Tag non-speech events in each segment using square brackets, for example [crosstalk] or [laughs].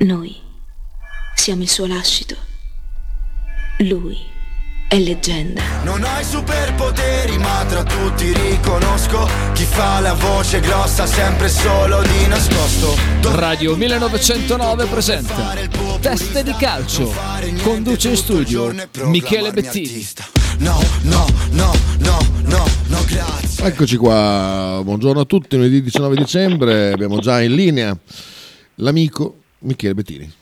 Noi siamo il suo lascito. Lui è leggenda. Non ho i superpoteri, ma tra tutti riconosco chi fa la voce grossa sempre solo di nascosto. Radio 1909 presenta Teste di calcio. Conduce in studio Michele Bettini. No, no, no, no, no, no, grazie. Eccoci qua, buongiorno a tutti, lunedì 19 dicembre, abbiamo già in linea l'amico Michele Bettini.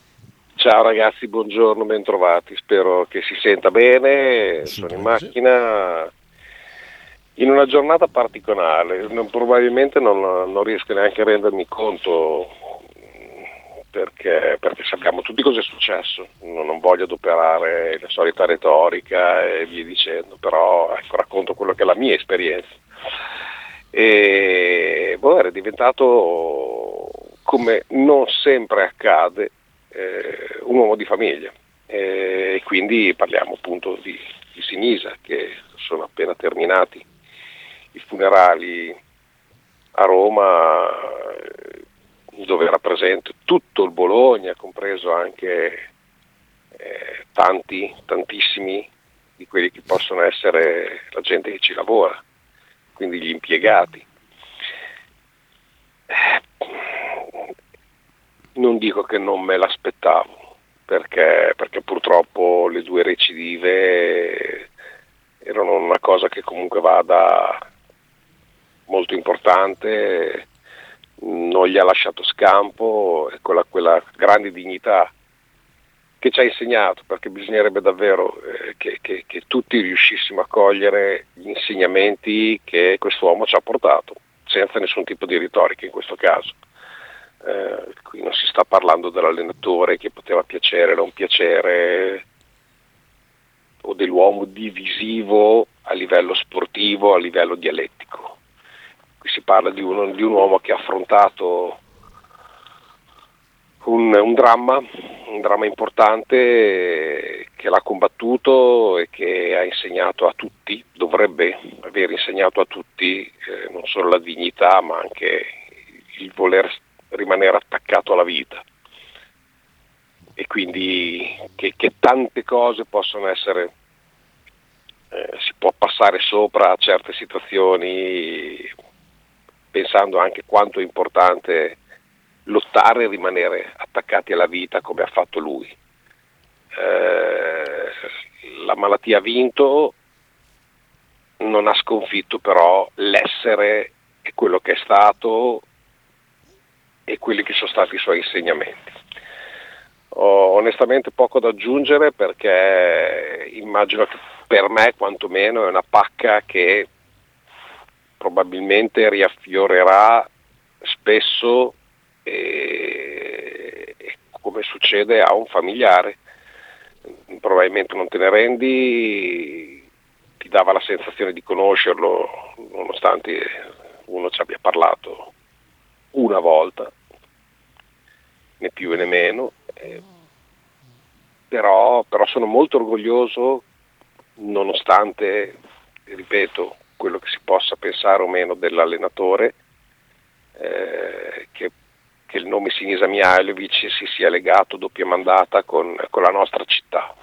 Ciao ragazzi, buongiorno, bentrovati, spero che si senta bene, sono in macchina. In una giornata particolare, non- probabilmente non, non riesco neanche a rendermi conto perché, perché sappiamo tutti cosa è successo, non, non voglio adoperare la solita retorica e via dicendo, però ecco, racconto quello che è la mia esperienza. E boh, era diventato, come non sempre accade, eh, un uomo di famiglia Eh, e quindi parliamo appunto di, di Sinisa che sono appena terminati i funerali a Roma dove era presente tutto il Bologna, compreso anche eh, tanti, tantissimi di quelli che possono essere la gente che ci lavora, quindi gli impiegati. Non dico che non me l'aspettavo, perché, perché purtroppo le due recidive erano una cosa che comunque vada molto importante, non gli ha lasciato scampo e quella, quella grande dignità che ci ha insegnato, perché bisognerebbe davvero eh, che, che- che tutti riuscissimo a cogliere gli insegnamenti che quest'uomo ci ha portato, senza nessun tipo di retorica in questo caso. Eh, qui non si sta parlando dell'allenatore che poteva piacere o non piacere, o dell'uomo divisivo a livello sportivo, a livello dialettico. Qui si parla di, uno- di un uomo che ha affrontato un, un dramma, un dramma importante che l'ha combattuto e che ha insegnato a tutti, dovrebbe aver insegnato a tutti eh, non solo la dignità ma anche il voler rimanere attaccato alla vita e quindi che, che tante cose possono essere, eh, si può passare sopra a certe situazioni pensando anche quanto è importante lottare e rimanere attaccati alla vita come ha fatto lui. Eh, la malattia ha vinto, non ha sconfitto però l'essere e quello che è stato e quelli che sono stati i suoi insegnamenti. Ho onestamente poco da aggiungere perché immagino che per me quantomeno è una pacca che probabilmente riaffiorerà spesso e, e come succede a un familiare. Probabilmente non te ne rendi, ti dava la sensazione di conoscerlo nonostante uno ci abbia parlato una volta, né più né meno, eh, però, però sono molto orgoglioso nonostante, ripeto, quello che si possa pensare o meno dell'allenatore, eh, che, che il nome Sinisa Mihailovic si sia legato doppia mandata con, con la nostra città.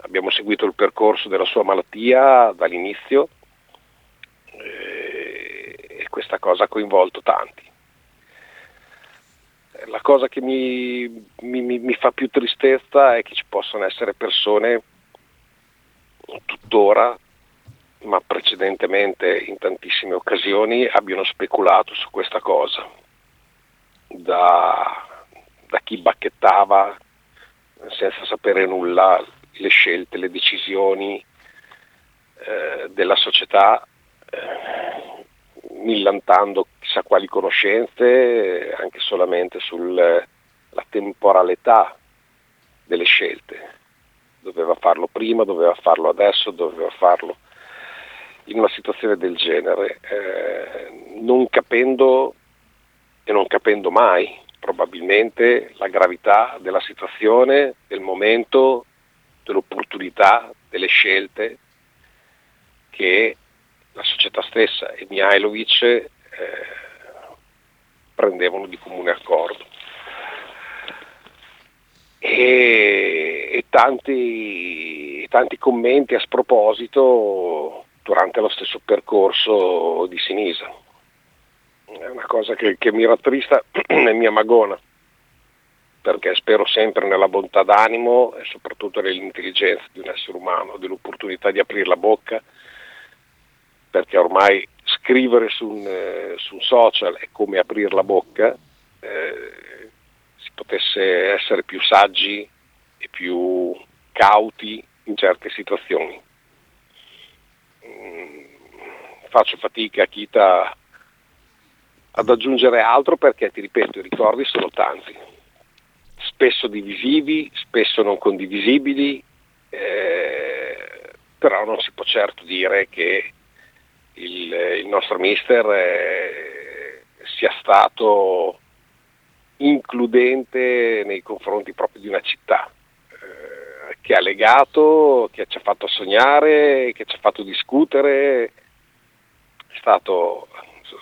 Abbiamo seguito il percorso della sua malattia dall'inizio eh, cosa ha coinvolto tanti. La cosa che mi, mi- mi- mi fa più tristezza è che ci possono essere persone tuttora, ma precedentemente in tantissime occasioni, abbiano speculato su questa cosa. Da, da chi bacchettava senza sapere nulla le scelte, le decisioni eh, della società, eh, millantando chissà quali conoscenze, anche solamente sulla temporalità delle scelte. Doveva farlo prima, doveva farlo adesso, doveva farlo in una situazione del genere, eh, non capendo e non capendo mai probabilmente la gravità della situazione, del momento, dell'opportunità, delle scelte che la società stessa e Mihailovic eh, prendevano di comune accordo. e, e tanti, tanti commenti a sproposito durante lo stesso percorso di Sinisa. È una cosa che, che mi rattrista [clears throat] e mi amagona, perché spero sempre nella bontà d'animo e soprattutto nell'intelligenza di un essere umano, dell'opportunità di aprire la bocca, perché ormai scrivere su un, eh, su un social è come aprire la bocca, eh, si potesse essere più saggi e più cauti in certe situazioni. Mm, faccio fatica, Kita, ad aggiungere altro perché, ti ripeto, i ricordi sono tanti, spesso divisivi, spesso non condivisibili, eh, però non si può certo dire che il, il nostro mister eh, sia stato includente nei confronti proprio di una città eh, che ha legato, che ci ha fatto sognare, che ci ha fatto discutere. Stato,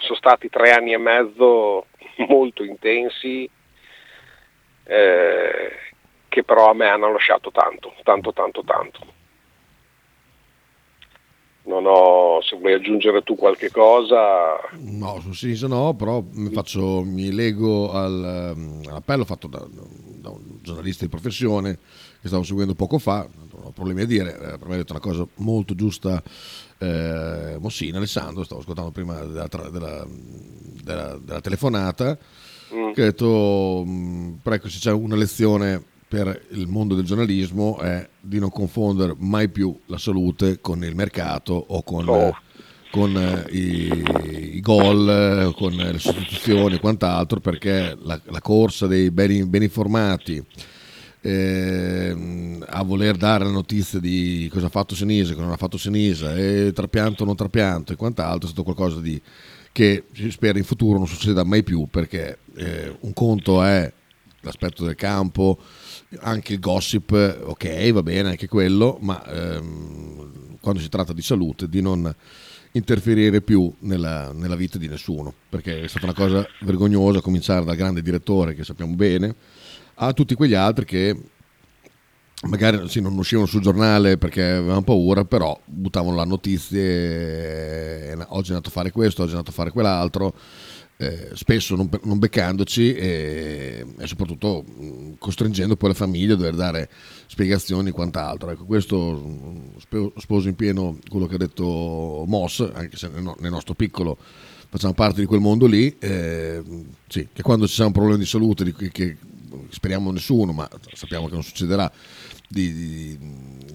sono stati tre anni e mezzo [laughs] molto intensi eh, che però a me hanno lasciato tanto, tanto, tanto, tanto. Non ho, se vuoi aggiungere tu qualche cosa. No, su Sinisa no, però mi, faccio, mi lego al, ehm, all'appello fatto da, da, un giornalista di professione che stavo seguendo poco fa, non ho problemi a dire, eh, per me ha detto una cosa molto giusta eh, Mossina, Alessandro, stavo ascoltando prima della, della, della, della telefonata, mm. che ha detto, mh, ecco, se c'è una lezione per il mondo del giornalismo è di non confondere mai più la salute con il mercato o con, oh. con eh, i, i, gol, con le sostituzioni e quant'altro, perché la, la corsa dei ben, ben informati eh, a voler dare la notizia di cosa ha fatto Senisa, cosa non ha fatto Senisa, e trapianto o non trapianto e quant'altro, è stato qualcosa di, che si spera in futuro non succeda mai più, perché eh, un conto è l'aspetto del campo, anche il gossip, ok, va bene anche quello, ma ehm, quando si tratta di salute, di non interferire più nella, nella, vita di nessuno, perché è stata una cosa vergognosa cominciare dal grande direttore che sappiamo bene, a tutti quegli altri che magari sì, non uscivano sul giornale perché avevano paura, però buttavano la notizia, oggi è andato a fare questo, oggi è andato a fare quell'altro eh, spesso non, non beccandoci e, e, soprattutto costringendo poi la famiglia a dover dare spiegazioni e quant'altro. Ecco, questo sposo in pieno quello che ha detto Moss, anche se nel, nel nostro piccolo facciamo parte di quel mondo lì, eh, sì, che quando ci sarà un problema di salute, di, che speriamo nessuno, ma sappiamo che non succederà, di, di,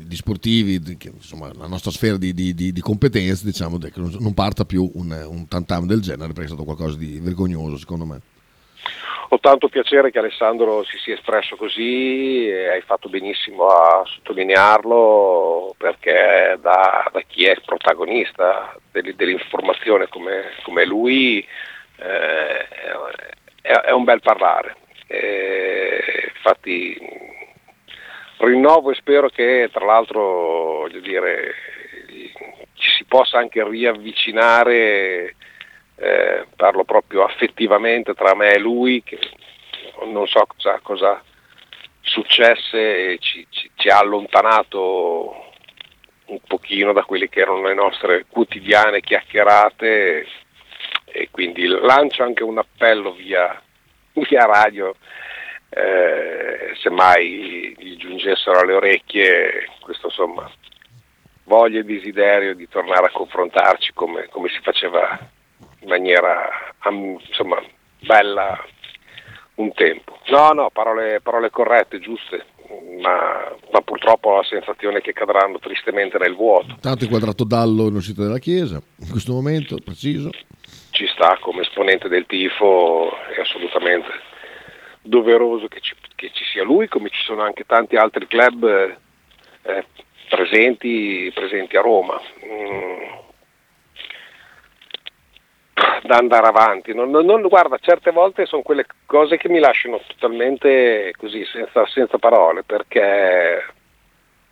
di sportivi, di, che, insomma la nostra sfera di, competenze, diciamo che non parta più un, un tantam del genere perché è stato qualcosa di vergognoso secondo me. Ho tanto piacere che Alessandro si sia espresso così hai fatto benissimo a sottolinearlo perché da, da chi è protagonista dell'informazione come, come lui eh, è, è, un bel parlare. Eh, infatti rinnovo e spero che tra l'altro voglio dire, ci si possa anche riavvicinare, eh, parlo proprio affettivamente tra me e lui, che non so cosa, cosa successe e ci, ci, ci ha allontanato un pochino da quelle che erano le nostre quotidiane chiacchierate. E quindi lancio anche un appello via, via radio eh, mai gli giungessero alle orecchie questo insomma voglia e desiderio di tornare a confrontarci come, come si faceva in maniera insomma bella un tempo. No, no, parole, parole corrette, giuste, ma, ma, purtroppo ho la sensazione che cadranno tristemente nel vuoto. Tanto inquadrato Dallo in uscita dalla Chiesa, in questo momento, preciso. Ci sta come esponente del tifo, è assolutamente doveroso che ci, che ci, sia lui, come ci sono anche tanti altri club eh, presenti, presenti, a Roma. Mm. Da andare avanti, non, non, guarda, certe volte sono quelle cose che mi lasciano totalmente così, senza, senza parole, perché,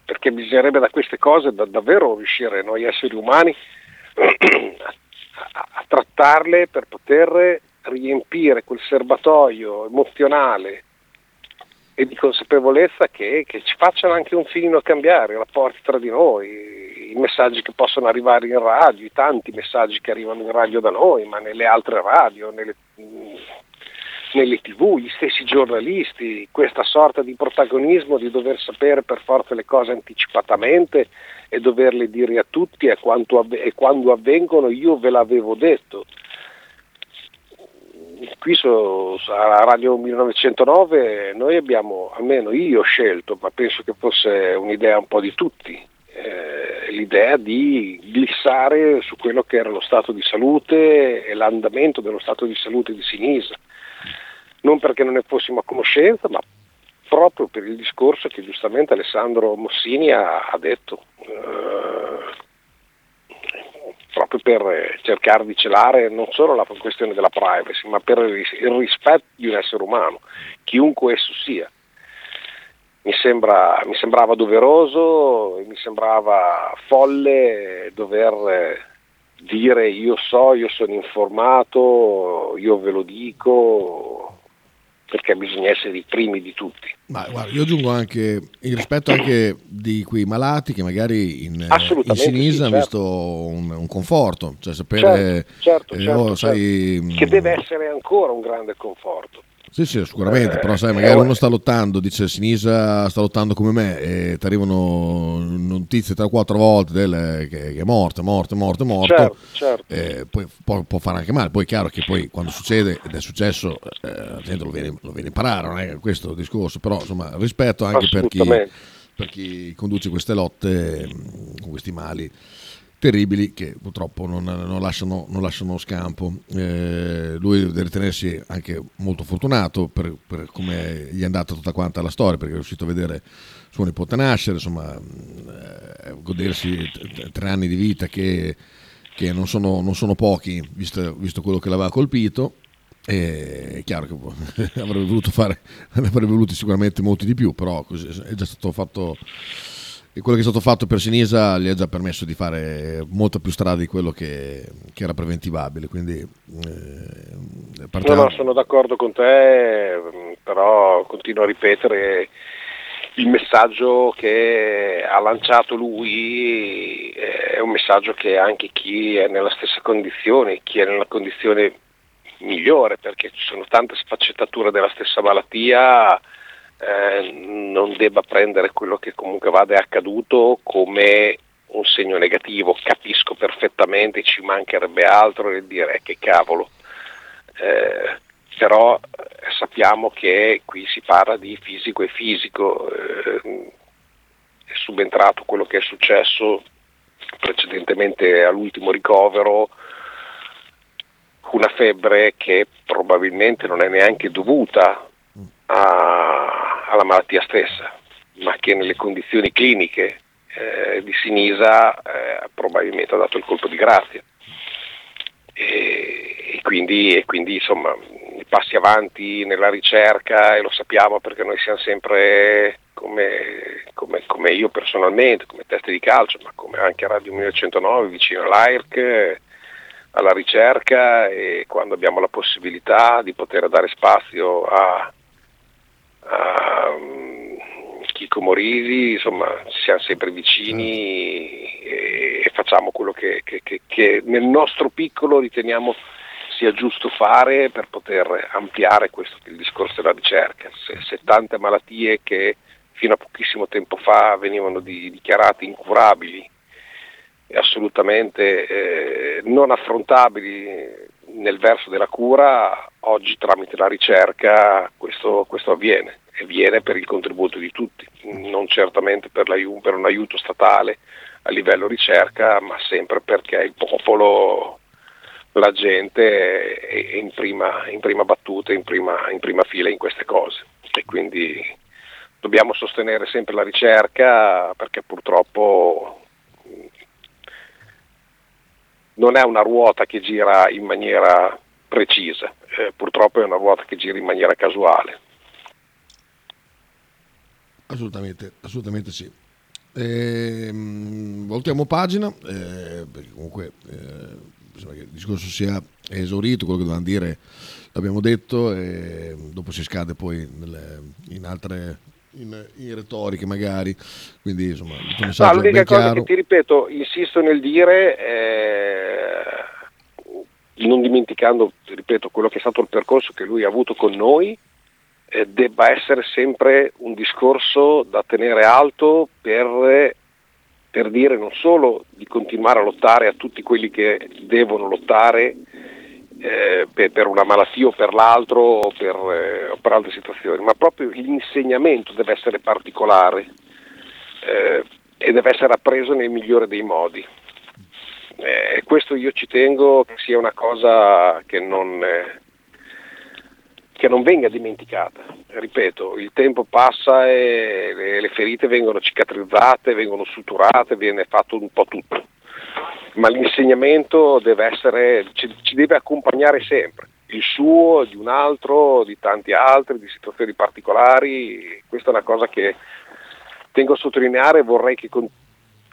perché, bisognerebbe da queste cose da, davvero riuscire noi esseri umani [clears throat] a, a trattarle per poter riempire quel serbatoio emozionale e di consapevolezza che, che, ci facciano anche un filino cambiare i rapporti tra di noi, i messaggi che possono arrivare in radio, i tanti messaggi che arrivano in radio da noi, ma nelle altre radio, nelle, nelle tv, gli stessi giornalisti, questa sorta di protagonismo di dover sapere per forza le cose anticipatamente e doverle dire a tutti e, avve- e quando avvengono io ve l'avevo detto. Qui su, a Radio 1909 noi abbiamo, almeno io ho scelto, ma penso che fosse un'idea un po' di tutti, eh, l'idea di glissare su quello che era lo stato di salute e l'andamento dello stato di salute di Sinisa. Non perché non ne fossimo a conoscenza, ma proprio per il discorso che giustamente Alessandro Mossini ha, ha detto. Eh, proprio per cercare di celare non solo la questione della privacy, ma per il rispetto di un essere umano, chiunque esso sia. Mi, sembra, mi sembrava doveroso, mi sembrava folle dover eh, dire io so, io sono informato, io ve lo dico, perché bisogna essere i primi di tutti. Ma guarda, io aggiungo anche il rispetto anche di quei malati che magari in, in Sinisa sì, hanno certo. visto un, un, conforto, cioè sapere certo, certo, eh, certo, oh, sai, certo. che deve essere ancora un grande conforto. Sì, sì, sicuramente, eh, però sai, magari eh, uno sta lottando, dice Sinisa sta lottando come me e ti arrivano notizie tre o quattro volte del, che, che, è morto, è morto, è morto, è morto, certo, certo. Eh, poi può, può, fare anche male, poi è chiaro che poi quando succede, ed è successo, eh, la gente lo viene, lo viene a imparare, non è questo il discorso, però insomma rispetto anche per chi, per chi conduce queste lotte con questi mali terribili che purtroppo non, non, lasciano, non lasciano, scampo. Eh, lui deve ritenersi anche molto fortunato per, per, come gli è andata tutta quanta la storia, perché è riuscito a vedere suo nipote nascere, insomma, eh, godersi t- tre anni di vita che, che non, sono, non, sono, pochi, visto, visto quello che l'aveva colpito. E è chiaro che [laughs] avrebbe voluto fare, ne avrebbe voluti sicuramente molti di più, però è già stato fatto e quello che è stato fatto per Sinisa gli ha già permesso di fare molta più strada di quello che, che era preventivabile. Quindi, eh, partiamo... no, no, sono d'accordo con te, però continuo a ripetere il messaggio che ha lanciato lui è un messaggio che anche chi è nella stessa condizione, chi è nella condizione migliore, perché ci sono tante sfaccettature della stessa malattia eh, non debba prendere quello che comunque vada è accaduto come un segno negativo. Capisco perfettamente, ci mancherebbe altro nel dire che cavolo. Eh, però eh, sappiamo che qui si parla di fisico e fisico, eh, è subentrato quello che è successo precedentemente all'ultimo ricovero, una febbre che probabilmente non è neanche dovuta a, alla malattia stessa, ma che nelle condizioni cliniche eh, di Sinisa eh, probabilmente ha dato il colpo di grazia. E, e, quindi, e quindi insomma i passi avanti nella ricerca e lo sappiamo perché noi siamo sempre come, come, come io personalmente, come teste di calcio, ma come anche Radio 1109 vicino all'AIRC alla ricerca e quando abbiamo la possibilità di poter dare spazio a, a Chico Morisi, insomma siamo sempre vicini e, e facciamo quello che, che, che, che, nel nostro piccolo riteniamo sia giusto fare per poter ampliare questo il discorso della ricerca. Se, se tante malattie che fino a pochissimo tempo fa venivano di, dichiarate incurabili e assolutamente eh, non affrontabili nel verso della cura, oggi tramite la ricerca questo, questo avviene e avviene per il contributo di tutti, non certamente per, per, un aiuto statale a livello ricerca, ma sempre perché il popolo, la gente è in prima, in prima battuta, in prima, in prima fila in queste cose. E quindi dobbiamo sostenere sempre la ricerca perché purtroppo non è una ruota che gira in maniera precisa, eh, purtroppo è una ruota che gira in maniera casuale. Assolutamente, assolutamente sì. Eh, voltiamo pagina, eh, perché comunque eh, sembra che il discorso sia esaurito, quello che dovevamo dire l'abbiamo detto e dopo si scade poi nelle, in altre in, in, retoriche magari quindi insomma il tuo no, l'unica cosa chiaro. che ti ripeto insisto nel dire eh, non dimenticando ripeto quello che è stato il percorso che lui ha avuto con noi eh, debba essere sempre un discorso da tenere alto per per dire non solo di continuare a lottare a tutti quelli che devono lottare eh, per, per, una malattia o per l'altro o per, eh, o per, altre situazioni, ma proprio l'insegnamento deve essere particolare eh, e deve essere appreso nel migliore dei modi. E questo io ci tengo che sia una cosa che non, eh, che non venga dimenticata. Ripeto, il tempo passa e le, le ferite vengono cicatrizzate, vengono suturate, viene fatto un po' tutto. Ma l'insegnamento deve essere, ci, ci, deve accompagnare sempre, il suo, di un altro, di tanti altri, di situazioni particolari, questa è una cosa che tengo a sottolineare e vorrei che con,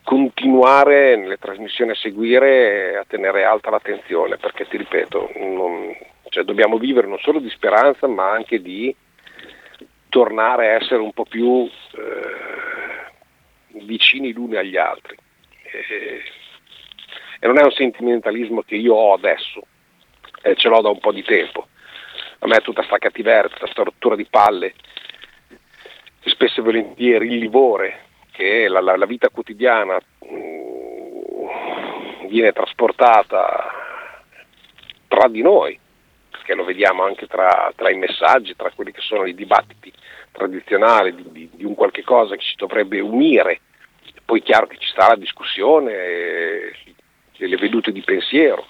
continuare nelle trasmissioni a seguire a tenere alta l'attenzione, perché ti ripeto, non, cioè, dobbiamo vivere non solo di speranza ma anche di tornare a essere un po' più eh, vicini l'uni agli altri. E, e non è un sentimentalismo che io ho adesso, eh, ce l'ho da un po' di tempo. A me tutta questa cattiveria, tutta questa rottura di palle, spesso e volentieri il livore, che la, la, la vita quotidiana mm, viene trasportata tra di noi, perché lo vediamo anche tra, tra, i messaggi, tra quelli che sono i dibattiti tradizionali di, di, di un qualche cosa che ci dovrebbe unire. Poi è chiaro che ci sta la discussione, delle vedute di pensiero,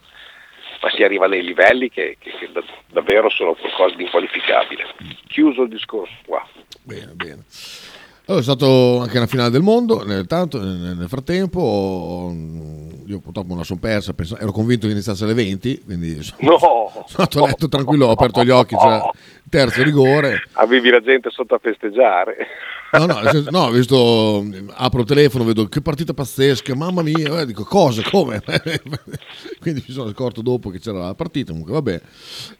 ma si arriva a dei livelli che, che, che davvero sono qualcosa di inqualificabile. Chiuso il discorso qua. Bene, bene. Allora, è stato anche una finale del mondo, nel, tanto, nel frattempo io purtroppo non la sono persa, penso, ero convinto che iniziasse alle 20, quindi [laughs] sono, no, sono andato a letto tranquillo, ho aperto gli occhi, c'era il terzo rigore. Avevi la gente sotto a festeggiare. No, no, no, ho visto, apro il telefono, vedo che partita pazzesca, mamma mia, eh, dico cosa, come? [laughs] Quindi mi sono accorto dopo che c'era la partita, comunque vabbè.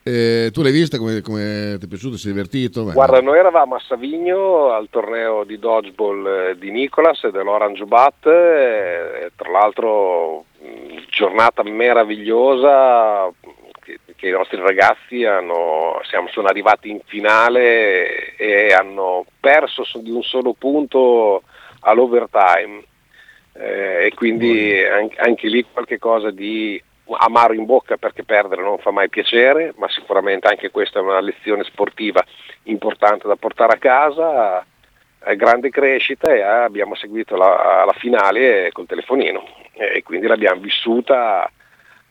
Eh, tu l'hai vista, come, come ti è piaciuto, sei divertito? Beh, Guarda, noi eravamo a Savigno al torneo di dodgeball eh, di Nicolas e dell'Orange Bat, eh, tra l'altro giornata meravigliosa, che, che, i nostri ragazzi hanno, siamo, sono arrivati in finale e hanno perso di un solo punto all'overtime. Eh, e quindi anche, anche lì qualche cosa di amaro in bocca perché perdere non fa mai piacere, ma sicuramente anche questa è una lezione sportiva importante da portare a casa, grande crescita e eh, abbiamo seguito la, la finale col telefonino. E quindi l'abbiamo vissuta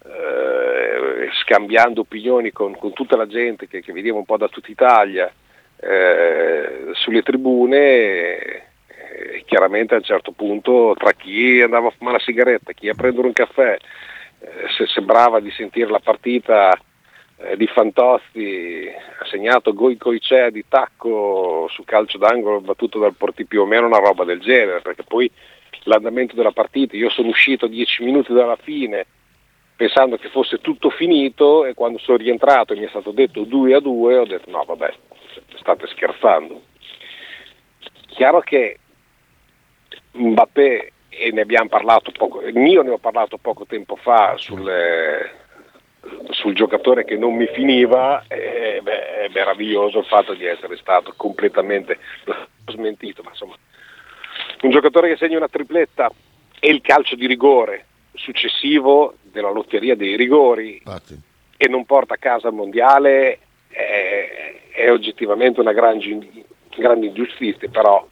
eh, scambiando opinioni con, con, tutta la gente che, che vediamo un po' da tutta Italia eh, sulle tribune. E, chiaramente a un certo punto tra chi andava a fumare una sigaretta, chi a prendere un caffè, eh, se sembrava di sentire la partita eh, di Fantozzi ha segnato Goi Coicea di tacco su calcio d'angolo battuto dal Porti più o meno una roba del genere perché poi l'andamento della partita io sono uscito dieci minuti dalla fine pensando che fosse tutto finito e quando sono rientrato e mi è stato detto 2 a 2 ho detto no vabbè state scherzando. Chiaro che Mbappé e ne abbiamo parlato poco io ne ho parlato poco tempo fa sulle, sul giocatore che non mi finiva e beh, è meraviglioso il fatto di essere stato completamente smentito ma insomma un giocatore che segna una tripletta e il calcio di rigore successivo della lotteria dei rigori Infatti. e non porta a casa il mondiale è, è oggettivamente una grande, grande ingiustizia, però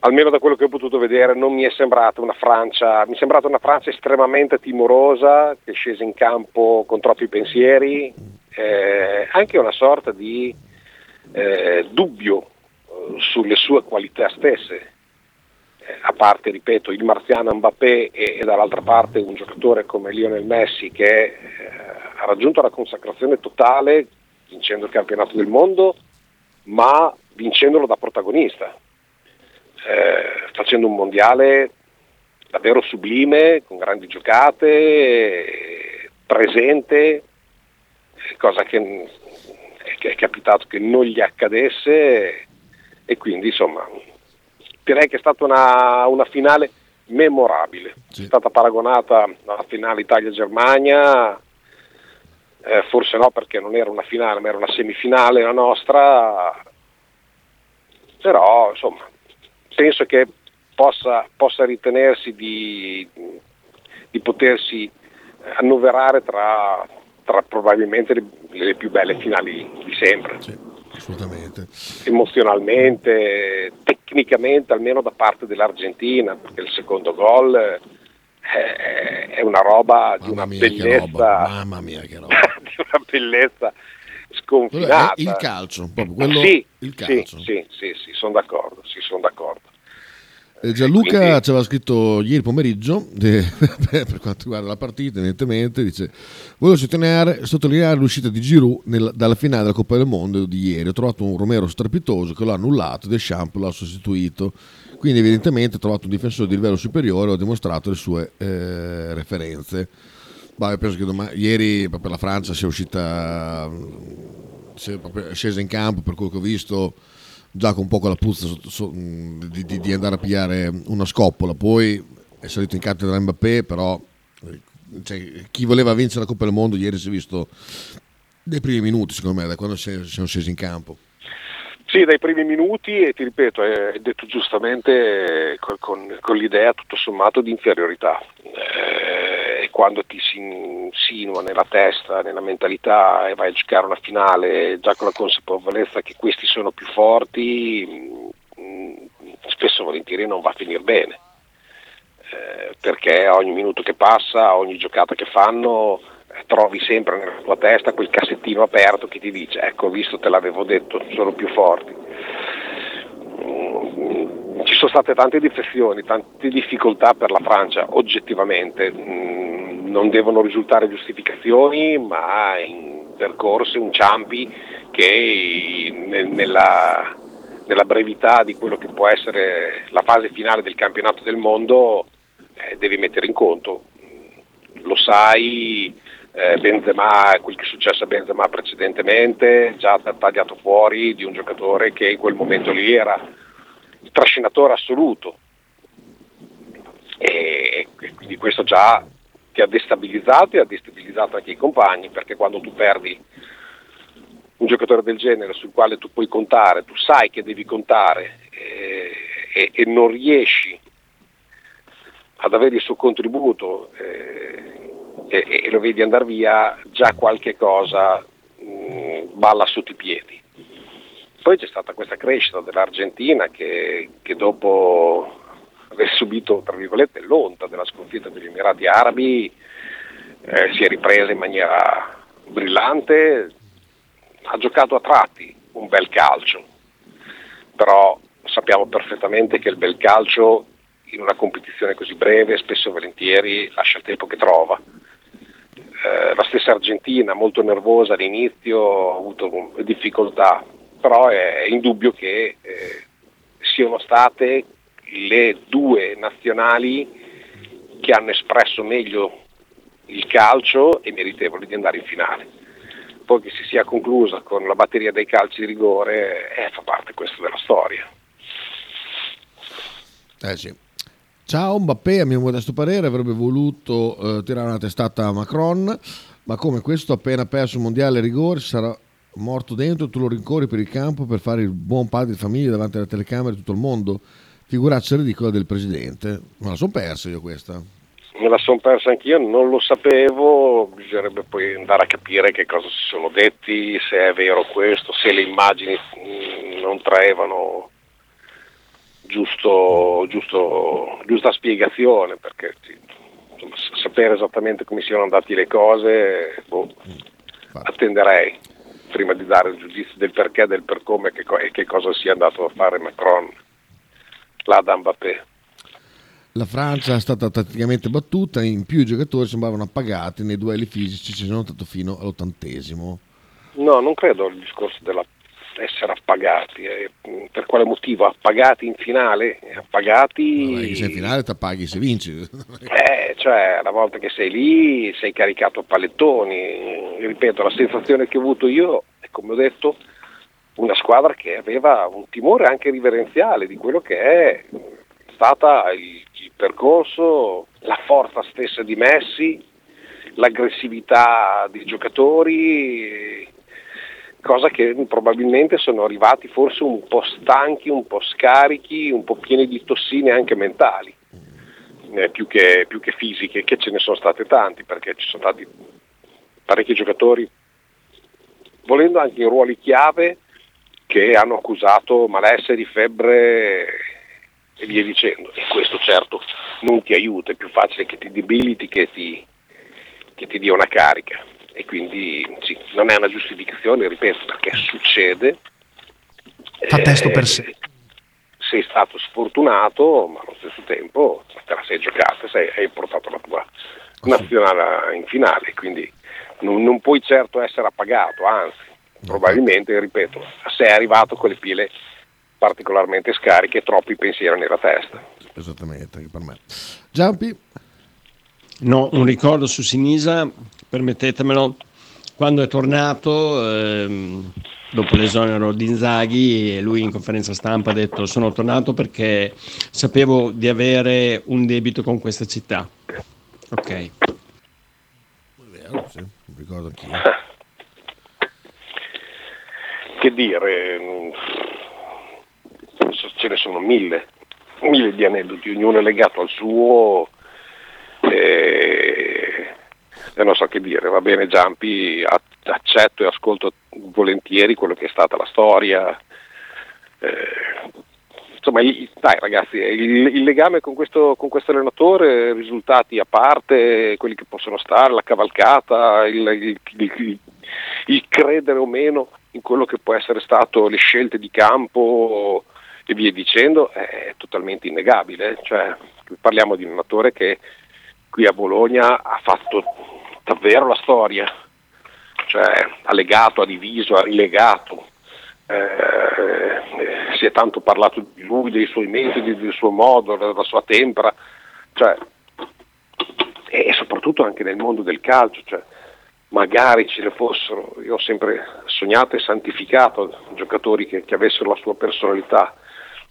almeno da quello che ho potuto vedere non mi è sembrata una Francia, mi è sembrata una Francia estremamente timorosa, che è scesa in campo con troppi pensieri, eh, anche una sorta di eh, dubbio eh, sulle sue qualità stesse. A parte, ripeto, il marziano Mbappé e, e, dall'altra parte un giocatore come Lionel Messi che eh, ha raggiunto la consacrazione totale vincendo il campionato del mondo, ma vincendolo da protagonista, eh, facendo un mondiale davvero sublime, con grandi giocate, presente, cosa che è capitato che non gli accadesse e quindi insomma direi che è stata una, una finale memorabile, sì. è stata paragonata alla finale Italia-Germania, eh, forse no perché non era una finale ma era una semifinale la nostra, però insomma penso che possa, possa ritenersi di, di, potersi annoverare tra, tra probabilmente le, le, più belle finali di sempre. Sì, assolutamente. Emozionalmente, tecnicamente, almeno da parte dell'Argentina, perché il secondo gol è, è una roba di una mia, bellezza. Mamma mia, che [laughs] roba. di una bellezza sconfinata. Il calcio, proprio quello, sì, il calcio. Sì, sì, sì, sono d'accordo, sì, sono d'accordo. Eh, Gianluca Quindi... ci aveva scritto ieri pomeriggio de, [laughs] per quanto riguarda la partita, evidentemente, dice voglio sottolineare, sottolineare l'uscita di Giroud nel, dalla finale della Coppa del Mondo di ieri. Ho trovato un Romero strepitoso che l'ha annullato, Deschamps l'ha sostituito. Quindi evidentemente ho trovato un difensore di livello superiore, ho dimostrato le sue eh, referenze. Bah, penso che domani, ieri per la Francia sia uscita, è scesa in campo per quello che ho visto già con un po' la puzza so, so, di, di, di, andare a pigliare una scoppola. Poi è salito in cattedra Mbappé, però cioè, chi voleva vincere la Coppa del Mondo ieri si è visto dai primi minuti, secondo me, da quando si sono scesi in campo. Sì, dai primi minuti e ti ripeto, hai detto giustamente con, con, con l'idea tutto sommato di inferiorità. Eh, e quando ti si insinua nella testa, nella mentalità e vai a giocare una finale già con la consapevolezza che questi sono più forti, mm, spesso volentieri non va a finire bene. Eh, perché ogni minuto che passa, ogni giocata che fanno trovi sempre nella tua testa quel cassettino aperto che ti dice ecco visto te l'avevo detto sono più forti ci sono state tante difezioni tante difficoltà per la Francia oggettivamente. Mm, non devono risultare giustificazioni ma in percorsi inciampi che nella, nella brevità di quello che può essere la fase finale del campionato del mondo eh, devi mettere in conto. Lo sai eh, Benzema, quel che è successo a Benzema precedentemente, già tagliato fuori di un giocatore che in quel momento lì era il trascinatore assoluto. E, e quindi questo già ti ha destabilizzato e ha destabilizzato anche i compagni, perché quando tu perdi un giocatore del genere sul quale tu puoi contare, tu sai che devi contare eh, e, e, non riesci ad avere il suo contributo, eh, e, e lo vedi andare via, già qualche cosa mh, mm, balla sotto i piedi. Poi c'è stata questa crescita dell'Argentina che, che dopo aver subito l'onta della sconfitta degli Emirati Arabi eh, si è ripresa in maniera brillante, ha giocato a tratti un bel calcio, però sappiamo perfettamente che il bel calcio in una competizione così breve spesso e volentieri lascia il tempo che trova. Eh, la stessa Argentina molto nervosa all'inizio, ha avuto difficoltà, però è indubbio che eh, siano state le due nazionali che hanno espresso meglio il calcio e meritevoli di andare in finale. Poi che si sia conclusa con la batteria dei calci di rigore eh, fa parte questo della storia. Eh sì. Ciao Mbappé, a mio modesto parere, avrebbe voluto eh, tirare una testata a Macron, ma come questo appena perso il mondiale rigore sarà morto dentro, tu lo rincorri per il campo per fare il buon padre di famiglia davanti alle telecamere di tutto il mondo. Figuraccia ridicola del presidente. Ma la sono persa io questa. Me la sono persa anch'io, non lo sapevo, bisognerebbe poi andare a capire che cosa si sono detti, se è vero questo, se le immagini mm, non traevano giusto, giusto, giusta spiegazione, perché insomma, sapere esattamente come siano andate le cose, boh, attenderei prima di dare il giudizio del perché, del per come che, e che cosa sia andato a fare Macron là da Mbappé. La Francia è stata tatticamente battuta, in più i giocatori sembravano appagati nei duelli fisici, ci sono stato fino all'ottantesimo. No, non credo al discorso della essere appagati. Eh, per quale motivo? Appagati in finale? Appagati... No, se in finale ti appaghi se vinci. [laughs] eh, cioè, una volta che sei lì sei caricato a pallettoni. Ripeto, la sensazione che ho avuto io è, come ho detto, una squadra che aveva un timore anche riverenziale di quello che è stata il, il percorso, la forza stessa di Messi, l'aggressività dei giocatori, cosa che probabilmente sono arrivati forse un po' stanchi, un po' scarichi, un po' pieni di tossine anche mentali, eh, più, che, più, che, fisiche, che ce ne sono state tanti, perché ci sono stati parecchi giocatori, volendo anche in ruoli chiave, che hanno accusato malessere, febbre e via dicendo. E questo certo non ti aiuta, è più facile che ti debiliti che ti, che ti dia una carica e quindi sì, non è una giustificazione, ripeto, perché succede. Fa testo per sé. Eh, sei stato sfortunato, ma allo stesso tempo te la sei giocata, sei, hai portato la tua nazionale in finale, quindi non, non puoi certo essere appagato, anzi, probabilmente, ripeto, sei arrivato con le pile particolarmente scariche e troppi pensieri nella testa. Esattamente, anche per me. Giampi? No, un ricordo su Sinisa permettetemelo, quando è tornato ehm, dopo l'esonero di Inzaghi, lui in conferenza stampa ha detto sono tornato perché sapevo di avere un debito con questa città. Ok. È vero, sì, ricordo anch'io. Che dire, ce ne sono mille, mille di aneddoti, ognuno è legato al suo. Eh, e non so che dire, va bene Giampi, accetto e ascolto volentieri quello che è stata la storia. Eh, insomma, dai ragazzi, il, il legame con questo, con questo, allenatore, risultati a parte, quelli che possono stare, la cavalcata, il, il, il credere o meno in quello che può essere stato le scelte di campo e via dicendo, è totalmente innegabile. Cioè, parliamo di un allenatore che qui a Bologna ha fatto davvero la storia, cioè ha legato, ha diviso, ha rilegato. Eh, si è tanto parlato di lui, dei suoi metodi, del suo modo, della sua tempera, cioè, e soprattutto anche nel mondo del calcio. Cioè, magari ce ne fossero, io ho sempre sognato e santificato giocatori che, che avessero la sua personalità,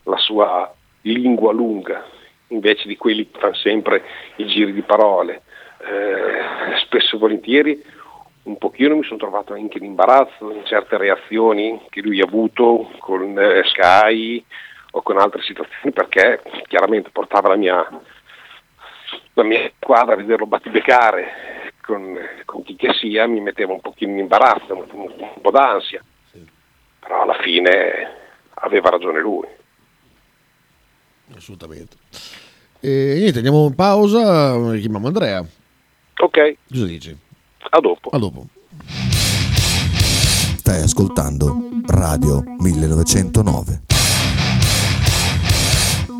la sua lingua lunga, invece di quelli che fanno sempre i giri di parole eh, spesso e volentieri un pochino mi sono trovato anche in imbarazzo in certe reazioni che lui ha avuto con eh, Sky o con altre situazioni perché chiaramente portava la mia, la mia squadra a vederlo battibecare con, con, chi che sia mi metteva un pochino in imbarazzo, un, un, un po' d'ansia, sì. però alla fine aveva ragione lui. Assolutamente. E niente, andiamo in pausa, chiamiamo Andrea. Ok. Cosa dici? A dopo. A dopo. Stai ascoltando Radio 1909.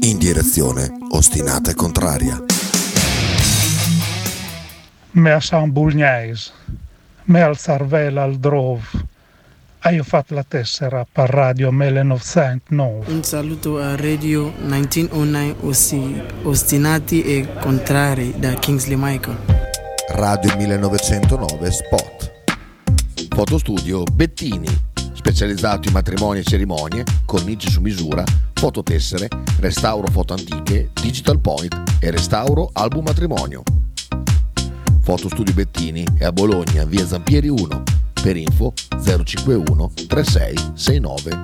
In direzione ostinata e contraria. Me San Bulgnais, me al Sarvel al Drove. Hai fatto la tessera per Radio 1909. Un saluto a Radio 1909 Ostinati e Contrari da Kingsley Michael. Radio 1909 Spot. Fotostudio Bettini, specializzato in matrimoni e cerimonie, cornici su misura, fototessere, restauro foto antiche, digital point e restauro album matrimonio. Fotostudio Bettini è a Bologna, via Zampieri 1. Per info 051 36 69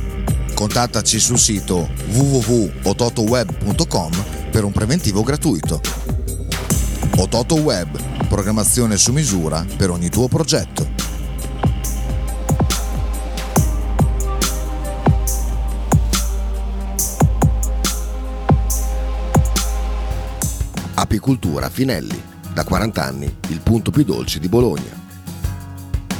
Contattaci sul sito www.ototoweb.com per un preventivo gratuito. Ototo Web, programmazione su misura per ogni tuo progetto. Apicultura Finelli, da 40 anni il punto più dolce di Bologna.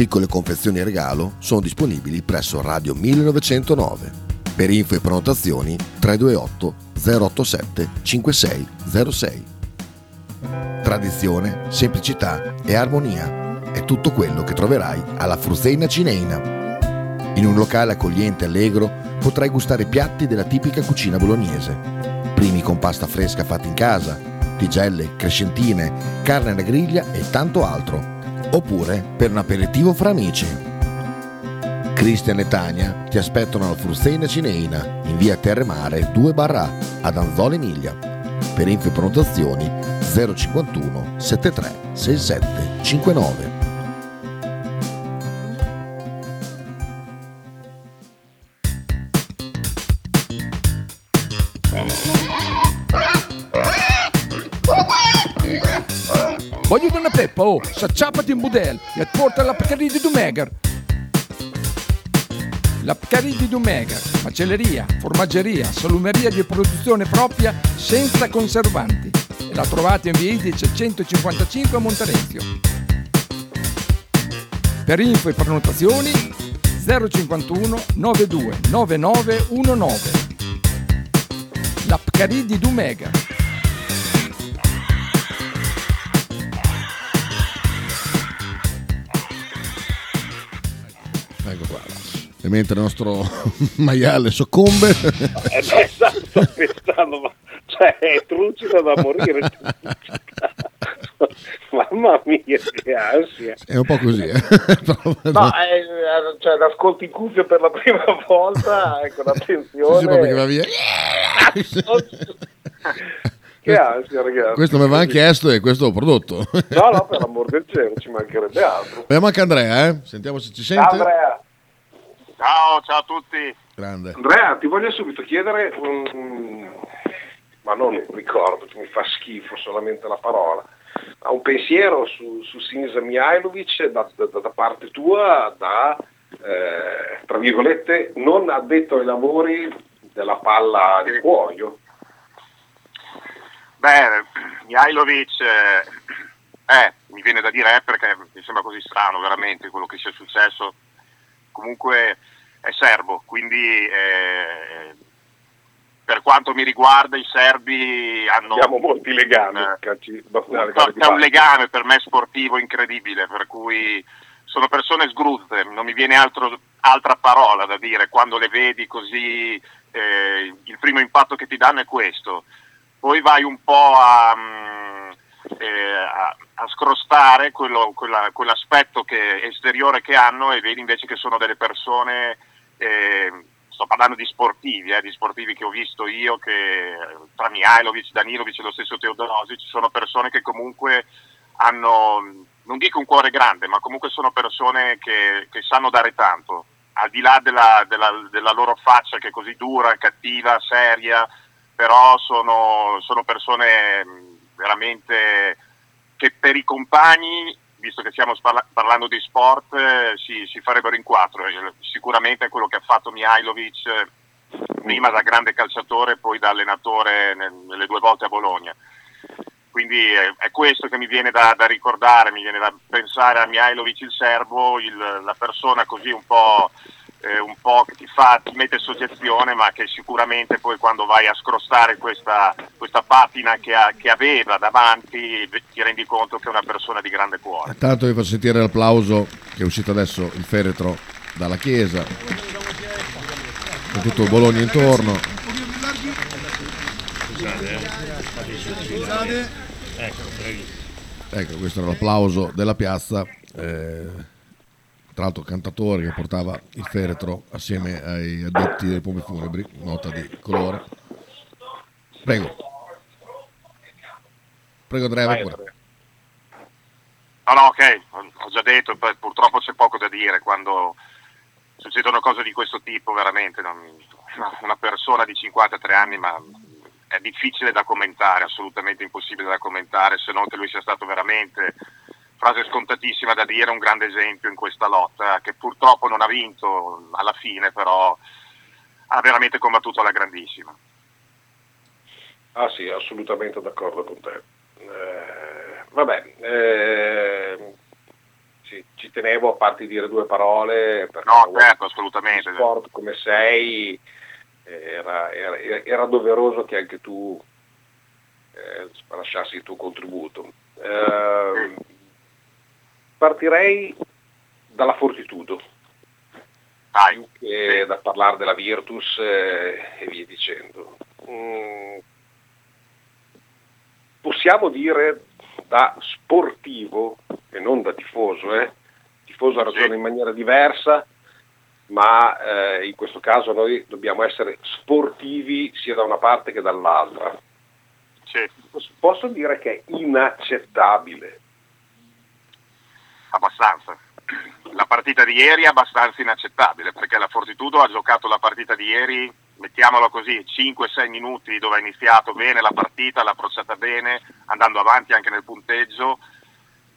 Piccole confezioni regalo sono disponibili presso Radio 1909. Per info e prenotazioni 328 087 5606. Tradizione, semplicità e armonia è tutto quello che troverai alla Fruzeina Cineina. In un locale accogliente e allegro potrai gustare piatti della tipica cucina bolognese. Primi con pasta fresca fatta in casa, tigelle, crescentine, carne alla griglia e tanto altro. Oppure per un aperitivo fra amici. Cristian e Tania ti aspettano alla Frusteina Cineina in via Terremare 2 barra ad Anzola Emilia. Per info e prenotazioni 051 73 67 59. Oh, s'acciappati in budel e porta la Pcaridi di Dumegar. La Pcaridi di Dumegar, macelleria, formaggeria, salumeria di produzione propria senza conservanti. E la trovate in via Idice 155 a Monterezio. Per info e prenotazioni 051 92 9919. La Pcaridi di Dumegar. E mentre il nostro [laughs] maiale soccombe, Eh beh, sto sto pensando, ma cioè, è trucido da morire. [laughs] Mamma mia, che ansia. è un po' così. eh. [laughs] No, eh, cioè, l'ascolto in cuffia per la prima volta, ecco, l'attenzione. Sì, proprio che va via. che ansia, ragazzi. Questo mi aveva chiesto e questo ho prodotto. No, no, per l'amor del cielo, ci mancherebbe altro. Abbiamo anche Andrea, eh? Sentiamo se ci sente. Andrea. Ciao, ciao a tutti. Grande. Andrea, ti voglio subito chiedere un... ma non un ricordo, che mi fa schifo solamente la parola, ma un pensiero su, su Sinisa Mihailovic da, da- da parte tua, da, eh, tra virgolette, non addetto ai lavori della palla di cuoio. Beh, Mihailovic, eh, eh, mi viene da dire eh, perché mi sembra così strano veramente quello che sia successo. Comunque è serbo, quindi eh, per quanto mi riguarda i serbi hanno... Abbiamo molti legami, Eh, calci- legami di c'è un legame per me sportivo incredibile, per cui sono persone sgruzze, non mi viene altro- altra parola da dire, quando le vedi così eh, il primo impatto che ti danno è questo, poi vai un po' a, mm, eh, a- a scrostare quello- quella- quell'aspetto che- esteriore che hanno e vedi invece che sono delle persone, eh, sto parlando di sportivi, eh, di sportivi che ho visto io, che tra Mihailovic, Danilovic e lo stesso Teodosic, sono persone che comunque hanno, non dico un cuore grande, ma comunque sono persone che, che sanno dare tanto, al di là della, della- della loro faccia che è così dura, cattiva, seria, però sono, sono persone veramente che per i compagni, visto che stiamo sparla- parlando di sport, eh, si, si farebbero in quattro. Eh, Sicuramente quello che ha fatto Mihailovic eh, prima da grande calciatore poi da allenatore nel- nelle due volte a Bologna. Quindi eh, è questo che mi viene da, da ricordare, mi viene da pensare a Mihailovic il serbo, il- la persona così un po', eh, un po' che ti, fa, ti mette soggezione, ma che sicuramente poi quando vai a scrostare questa, questa patina che, ha- che aveva davanti ti rendi conto che è una persona di grande cuore. Tanto vi faccio sentire l'applauso che è uscito adesso il feretro dalla chiesa. Con tutto Bologna intorno. Ecco, questo era l'applauso della piazza. eh, tra l'altro cantatore che portava il feretro assieme ai addetti delle pompe funebri, nota di colore. Prego. Prego Andrea, pure. No, no, ok, ho già detto, purtroppo c'è poco da dire quando succedono cose di questo tipo, veramente. non- una persona di 53 anni, ma è difficile da commentare, assolutamente impossibile da commentare, se non che lui sia stato veramente, frase scontatissima da dire, un grande esempio in questa lotta, che purtroppo non ha vinto alla fine, però ha veramente combattuto alla grandissima. Ah sì, assolutamente d'accordo con te. Eh, vabbè, eh, sì, ci tenevo a farti dire due parole. No, certo, assolutamente. sport come sei eh, era, era- era doveroso che anche tu eh, lasciassi il tuo contributo. Eh, partirei dalla Fortitudo, più che da parlare della Virtus eh, e via dicendo. Mm, possiamo dire da sportivo e non da tifoso, eh? tifoso ha ragione in maniera diversa, ma eh, in questo caso noi dobbiamo essere sportivi sia da una parte che dall'altra. Posso- Posso dire che è inaccettabile. Abbastanza. La partita di ieri è abbastanza inaccettabile perché la Fortitudo ha giocato la partita di ieri, mettiamolo così, 5-6 minuti dove ha iniziato bene la partita, l'ha approcciata bene, andando avanti anche nel punteggio.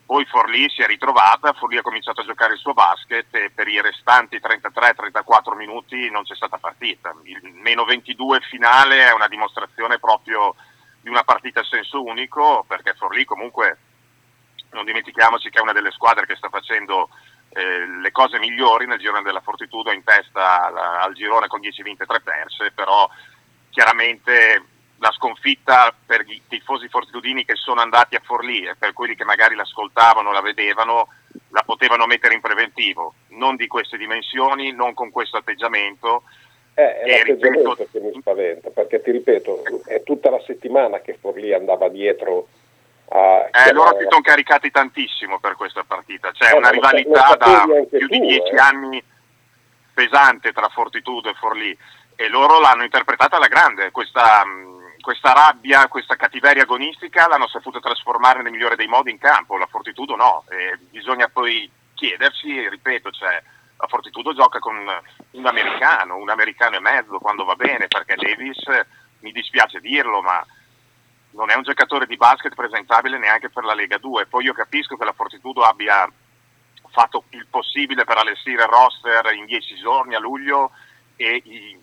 Poi Forlì si è ritrovata, Forlì ha cominciato a giocare il suo basket e per i restanti 33-34 minuti non c'è stata partita. Il meno 22 finale è una dimostrazione proprio di una partita a senso unico perché Forlì comunque non dimentichiamoci che è una delle squadre che sta facendo eh, le cose migliori nel girone della Fortitudo in testa al, al girone con 10 vinte e 3 perse, però chiaramente la sconfitta per i tifosi fortitudini che sono andati a Forlì e per quelli che magari l'ascoltavano, la vedevano, la potevano mettere in preventivo, non di queste dimensioni, non con questo atteggiamento. Eh, è l'atteggiamento ripeto- che mi spaventa, perché ti ripeto, è tutta la settimana che Forlì andava dietro a... Eh, loro si sono caricati tantissimo per questa partita, c'è Eh, una rivalità da più di tu, dieci eh. anni pesante tra Fortitudo e Forlì. E loro l'hanno interpretata alla grande, questa, mh, questa rabbia, questa cattiveria agonistica l'hanno saputa trasformare nel migliore dei modi in campo, la Fortitudo no, e bisogna poi chiedersi, ripeto, cioè, la Fortitudo gioca con un americano, un americano e mezzo quando va bene, perché Davis, mi dispiace dirlo, ma non è un giocatore di basket presentabile neanche per la Lega 2. Poi io capisco che la Fortitudo abbia fatto il possibile per allestire il roster in dieci giorni a luglio e i-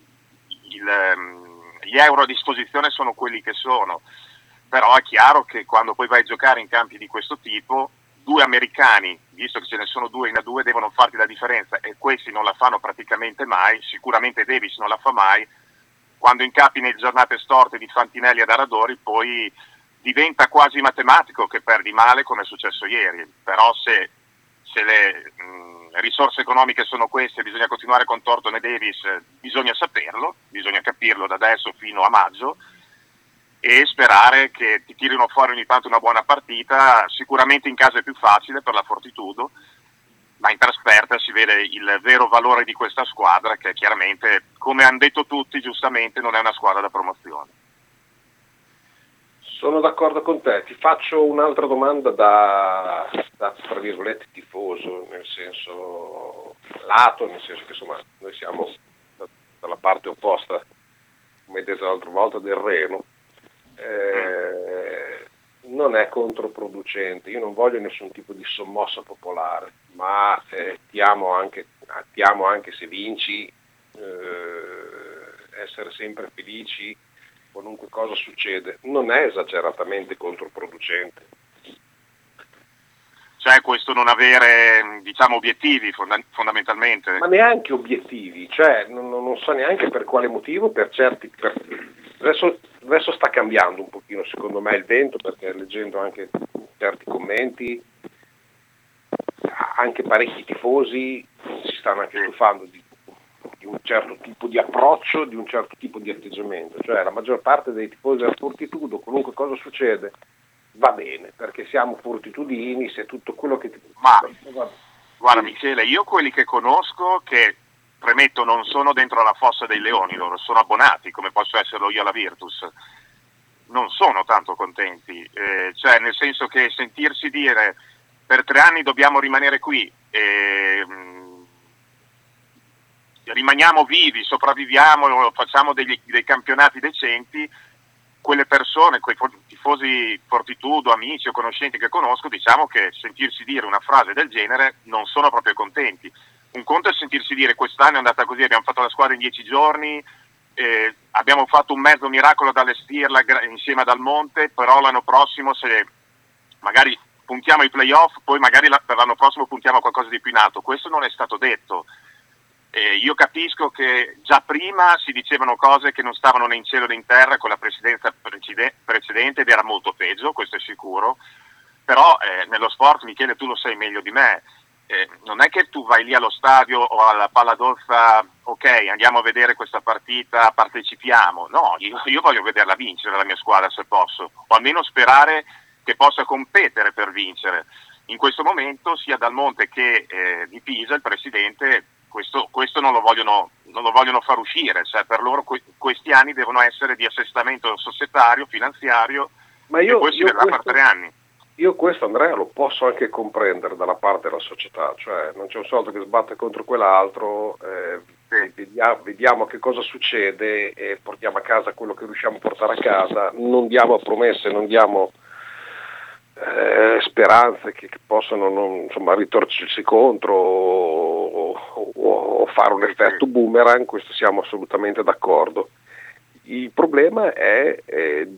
il, ehm, gli euro a disposizione sono quelli che sono. Però è chiaro che quando poi vai a giocare in campi di questo tipo, due americani, visto che ce ne sono due in A2, devono farti la differenza e questi non la fanno praticamente mai, sicuramente Davis non la fa mai, quando incappi nelle giornate storte di Fantinelli ad Aradori poi diventa quasi matematico che perdi male come è successo ieri, però se, se le mh, risorse economiche sono queste bisogna continuare con Thornton e Davis, eh, bisogna saperlo, bisogna capirlo da adesso fino a maggio e sperare che ti tirino fuori ogni tanto una buona partita, sicuramente in casa è più facile per la Fortitudo, ma in trasferta si vede il vero valore di questa squadra che chiaramente, come hanno detto tutti giustamente, non è una squadra da promozione. Sono d'accordo con te, ti faccio un'altra domanda da, da, tra virgolette tifoso, nel senso lato, nel senso che insomma noi siamo da- dalla parte opposta, come detto l'altra volta, del Reno. Eh, non è controproducente, io non voglio nessun tipo di sommossa popolare, ma eh, ti, amo anche, ti amo anche se vinci, eh, essere sempre felici qualunque cosa succede, non è esageratamente controproducente. Cioè questo non avere diciamo, obiettivi fonda- fondamentalmente. Ma neanche obiettivi, cioè non, non- non so neanche per quale motivo, per certi... per- Adesso, adesso sta cambiando un pochino secondo me il vento perché leggendo anche certi commenti, anche parecchi tifosi si stanno anche stufando di, di un certo tipo di approccio, di un certo tipo di atteggiamento, cioè la maggior parte dei tifosi della Fortitudo, qualunque cosa succede, va bene, perché siamo fortitudini, se tutto quello che ti... Ma guarda Michele, io quelli che conosco che premetto non sono dentro la fossa dei leoni, loro sono abbonati, come posso esserlo io alla Virtus. non sono tanto contenti, eh, cioè nel senso che sentirsi dire per tre anni dobbiamo rimanere qui, eh, rimaniamo vivi, sopravviviamo, facciamo degli, dei campionati decenti, quelle persone, quei tifosi Fortitudo, amici o conoscenti che conosco, diciamo che sentirsi dire una frase del genere non sono proprio contenti. Un conto è sentirsi dire quest'anno è andata così, abbiamo fatto la squadra in dieci giorni, eh, abbiamo fatto un mezzo miracolo da allestirla insieme ad Almonte, però l'anno prossimo se magari puntiamo ai playoff, poi magari la, per l'anno prossimo puntiamo a qualcosa di più in alto. Questo non è stato detto. Eh, io capisco che già prima si dicevano cose che non stavano né in cielo né in terra con la presidenza precede- precedente ed era molto peggio, questo è sicuro, però eh, nello sport, Michele, tu lo sai meglio di me, eh, non è che tu vai lì allo stadio o alla palla d'orsa, ok, andiamo a vedere questa partita, partecipiamo, no, io, io voglio vederla vincere la mia squadra se posso, o almeno sperare che possa competere per vincere. In questo momento sia Dal Monte che eh, di Pisa il presidente questo, questo non, lo vogliono, non, lo vogliono, far uscire, cioè per loro que- questi anni devono essere di assestamento societario, finanziario, Ma io, e poi si vedrà questo, per tre anni. Io questo Andrea lo posso anche comprendere dalla parte della società, cioè non c'è un soldo che sbatte contro quell'altro, eh, vediamo, vediamo, che cosa succede e portiamo a casa quello che riusciamo a portare a casa, non diamo promesse, non diamo eh, speranze che, che possano non, insomma, ritorcersi contro o, o, o, fare un effetto boomerang, questo siamo assolutamente d'accordo. Il problema è eh,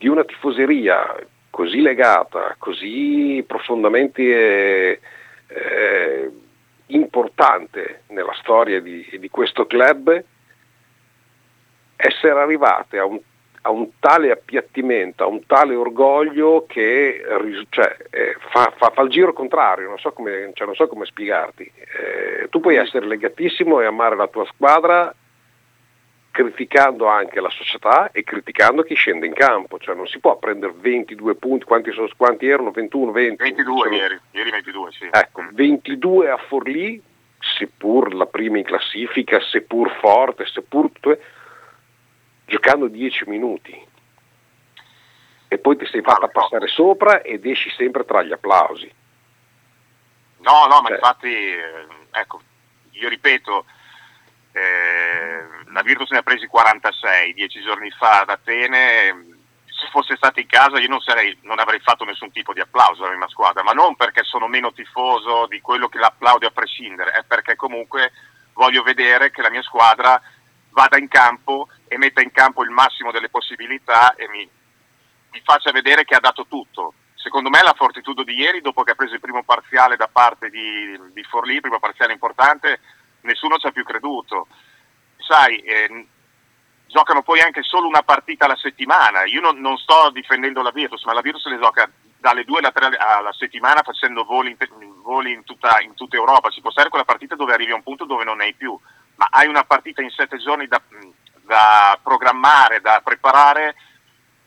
di una tifoseria così legata, così profondamente eh, eh importante nella storia di, di questo club, essere arrivate a un a un tale appiattimento, a un tale orgoglio che cioè, eh, fa, fa, fa, il giro contrario, non so come, cioè, non so come spiegarti. Eh, tu puoi essere legatissimo e amare la tua squadra criticando anche la società e criticando chi scende in campo, cioè non si può prendere 22 punti, quanti, sono, quanti erano? 21, 20? 22 sono... ieri, ieri 22 sì. Ecco, 22 a Forlì, seppur la prima in classifica, seppur forte, seppur giocando 10 minuti e poi ti sei fatta passare sopra ed esci sempre tra gli applausi. No, no, ma cioè. infatti, eh, ecco, io ripeto, eh, la Virtus ne ha presi 46 dieci giorni fa ad Atene. Se fosse stato in casa io non, sarei, non, avrei fatto nessun tipo di applauso alla mia squadra, ma non perché sono meno tifoso di quello che l'applaude a prescindere, è perché comunque voglio vedere che la mia squadra vada in campo e metta in campo il massimo delle possibilità e mi, mi faccia vedere che ha dato tutto. Secondo me la fortitudo di ieri, dopo che ha preso il primo parziale da parte di, di Forlì, primo parziale importante, nessuno ci ha più creduto. Sai, eh, giocano poi anche solo una partita alla settimana. Io non, non, sto difendendo la Virtus, ma la Virtus le gioca dalle due alla, tre alla settimana facendo voli, in, voli in, tutta, in, tutta, Europa. Ci può stare quella partita dove arrivi a un punto dove non ne hai più ma hai una partita in sette giorni da, da programmare, da preparare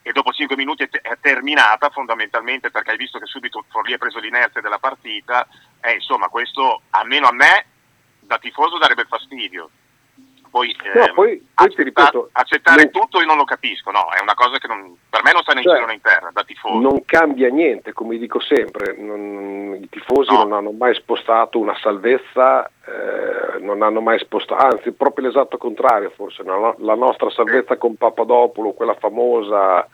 e dopo cinque minuti è, terminata fondamentalmente perché hai visto che subito Forlì ha preso l'inerzia della partita e insomma questo almeno a me da tifoso darebbe fastidio poi, no, eh, poi, accetta- ripeto, accettare non... tutto io non lo capisco, no, è una cosa che non, per me non sta né in cioè, cielo né in terra, da tifoso. Non cambia niente, come dico sempre, non, i tifosi no. non hanno mai spostato una salvezza, eh, non hanno mai spostato, anzi proprio l'esatto contrario forse, no? la nostra salvezza con Papadopoulo, quella famosa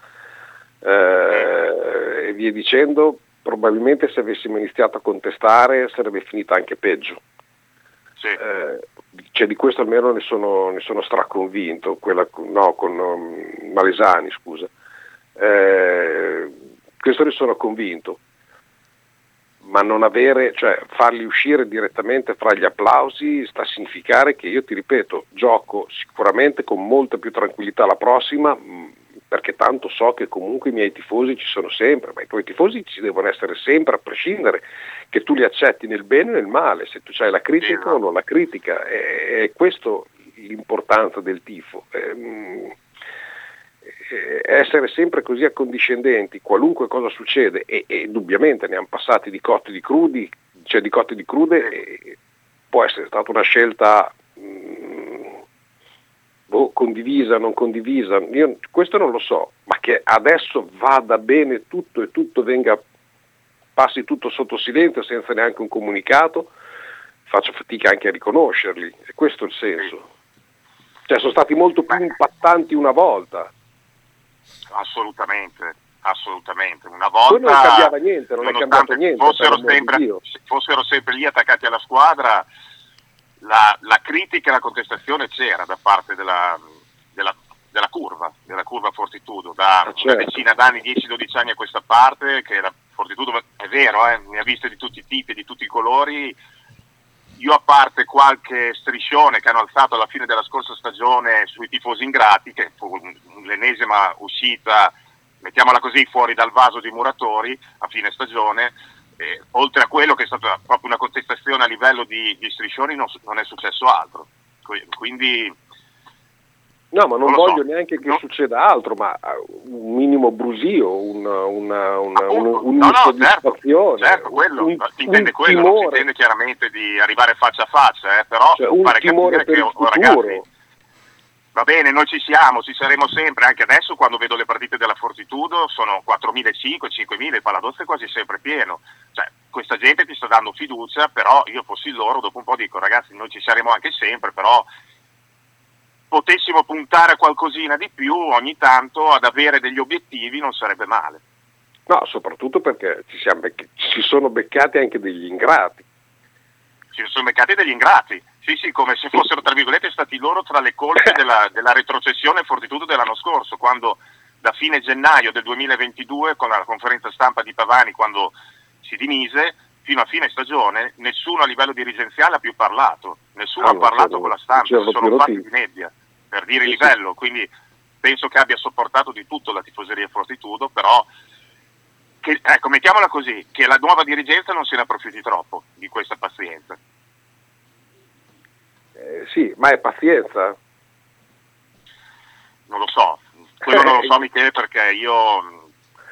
eh, e via dicendo, probabilmente se avessimo iniziato a contestare sarebbe finita anche peggio. Sì. Eh, cioè di questo almeno ne sono, ne sono straconvinto, quella, no, con um, Malesani, scusa. Eh, questo ne sono convinto, ma non avere, cioè farli uscire direttamente fra gli applausi sta a significare che io ti ripeto, gioco sicuramente con molta più tranquillità la prossima, perché tanto so che comunque i miei tifosi ci sono sempre, ma i tuoi tifosi ci devono essere sempre a prescindere, che tu li accetti nel bene e nel male, se tu hai la critica o non la critica, è, è questo l'importanza del tifo. Ehm, essere sempre così accondiscendenti, qualunque cosa succede, e, e indubbiamente ne hanno passati di cotti di crudi, cioè di cotti di crude, può essere stata una scelta mh, boh, condivisa, non condivisa, io questo non lo so, ma che adesso vada bene tutto e tutto venga, passi tutto sotto silenzio senza neanche un comunicato, faccio fatica anche a riconoscerli, e questo è il senso. Cioè sono stati molto più impattanti una volta. Assolutamente, assolutamente. Una volta Poi non cambiava niente, non è cambiato niente. Fossero sempre, fossero sempre lì attaccati alla squadra, la, la critica e la contestazione c'era da parte della, della- della curva, della curva Fortitudo, da una certo. decina d'anni, 10-12 anni a questa parte, che la Fortitudo è vero, eh, ne ha viste di tutti i tipi, di tutti i colori. Io a parte qualche striscione che hanno alzato alla fine della scorsa stagione sui tifosi ingrati, che fu l'ennesima uscita, mettiamola così, fuori dal vaso di muratori a fine stagione, eh, oltre a quello che è stata proprio una contestazione a livello di, di striscioni non, non è successo altro. Qui- Quindi No, ma non, Non lo so. voglio neanche che succeda altro, ma uh, un minimo brusio, una, una, una, un- No, no, certo, certo, quello, un, si intende quello, non si timore, intende chiaramente di arrivare faccia a faccia, eh, però cioè, un fare timore capire per che ragazzi, va bene, noi ci siamo, ci saremo sempre, anche adesso quando vedo le partite della Fortitudo sono 4.500, 5.000, il Paladozzo è quasi sempre pieno, cioè questa gente ti sta dando fiducia, però io fossi loro dopo un po' dico ragazzi noi ci saremo anche sempre, però potessimo puntare a qualcosina di più ogni tanto ad avere degli obiettivi non sarebbe male. No, soprattutto perché ci, siamo becc- ci sono beccati anche degli ingrati. ci sono beccati degli ingrati, sì sì, come se fossero tra virgolette stati loro tra le colpe [laughs] della, della retrocessione e fortitudo dell'anno scorso, quando da fine gennaio del 2022 con la conferenza stampa di Pavani quando si dimise, fino a fine stagione nessuno a livello dirigenziale ha più parlato, nessuno Ah, ha no, parlato con la stampa, si sono fatti di media per dire il livello, quindi penso che abbia sopportato di tutto la tifoseria Fortitudo, però che, ecco, mettiamola così, che la nuova dirigenza non se ne approfitti troppo di questa pazienza. Eh, sì, ma è pazienza. Non lo so, quello non lo so Michele perché io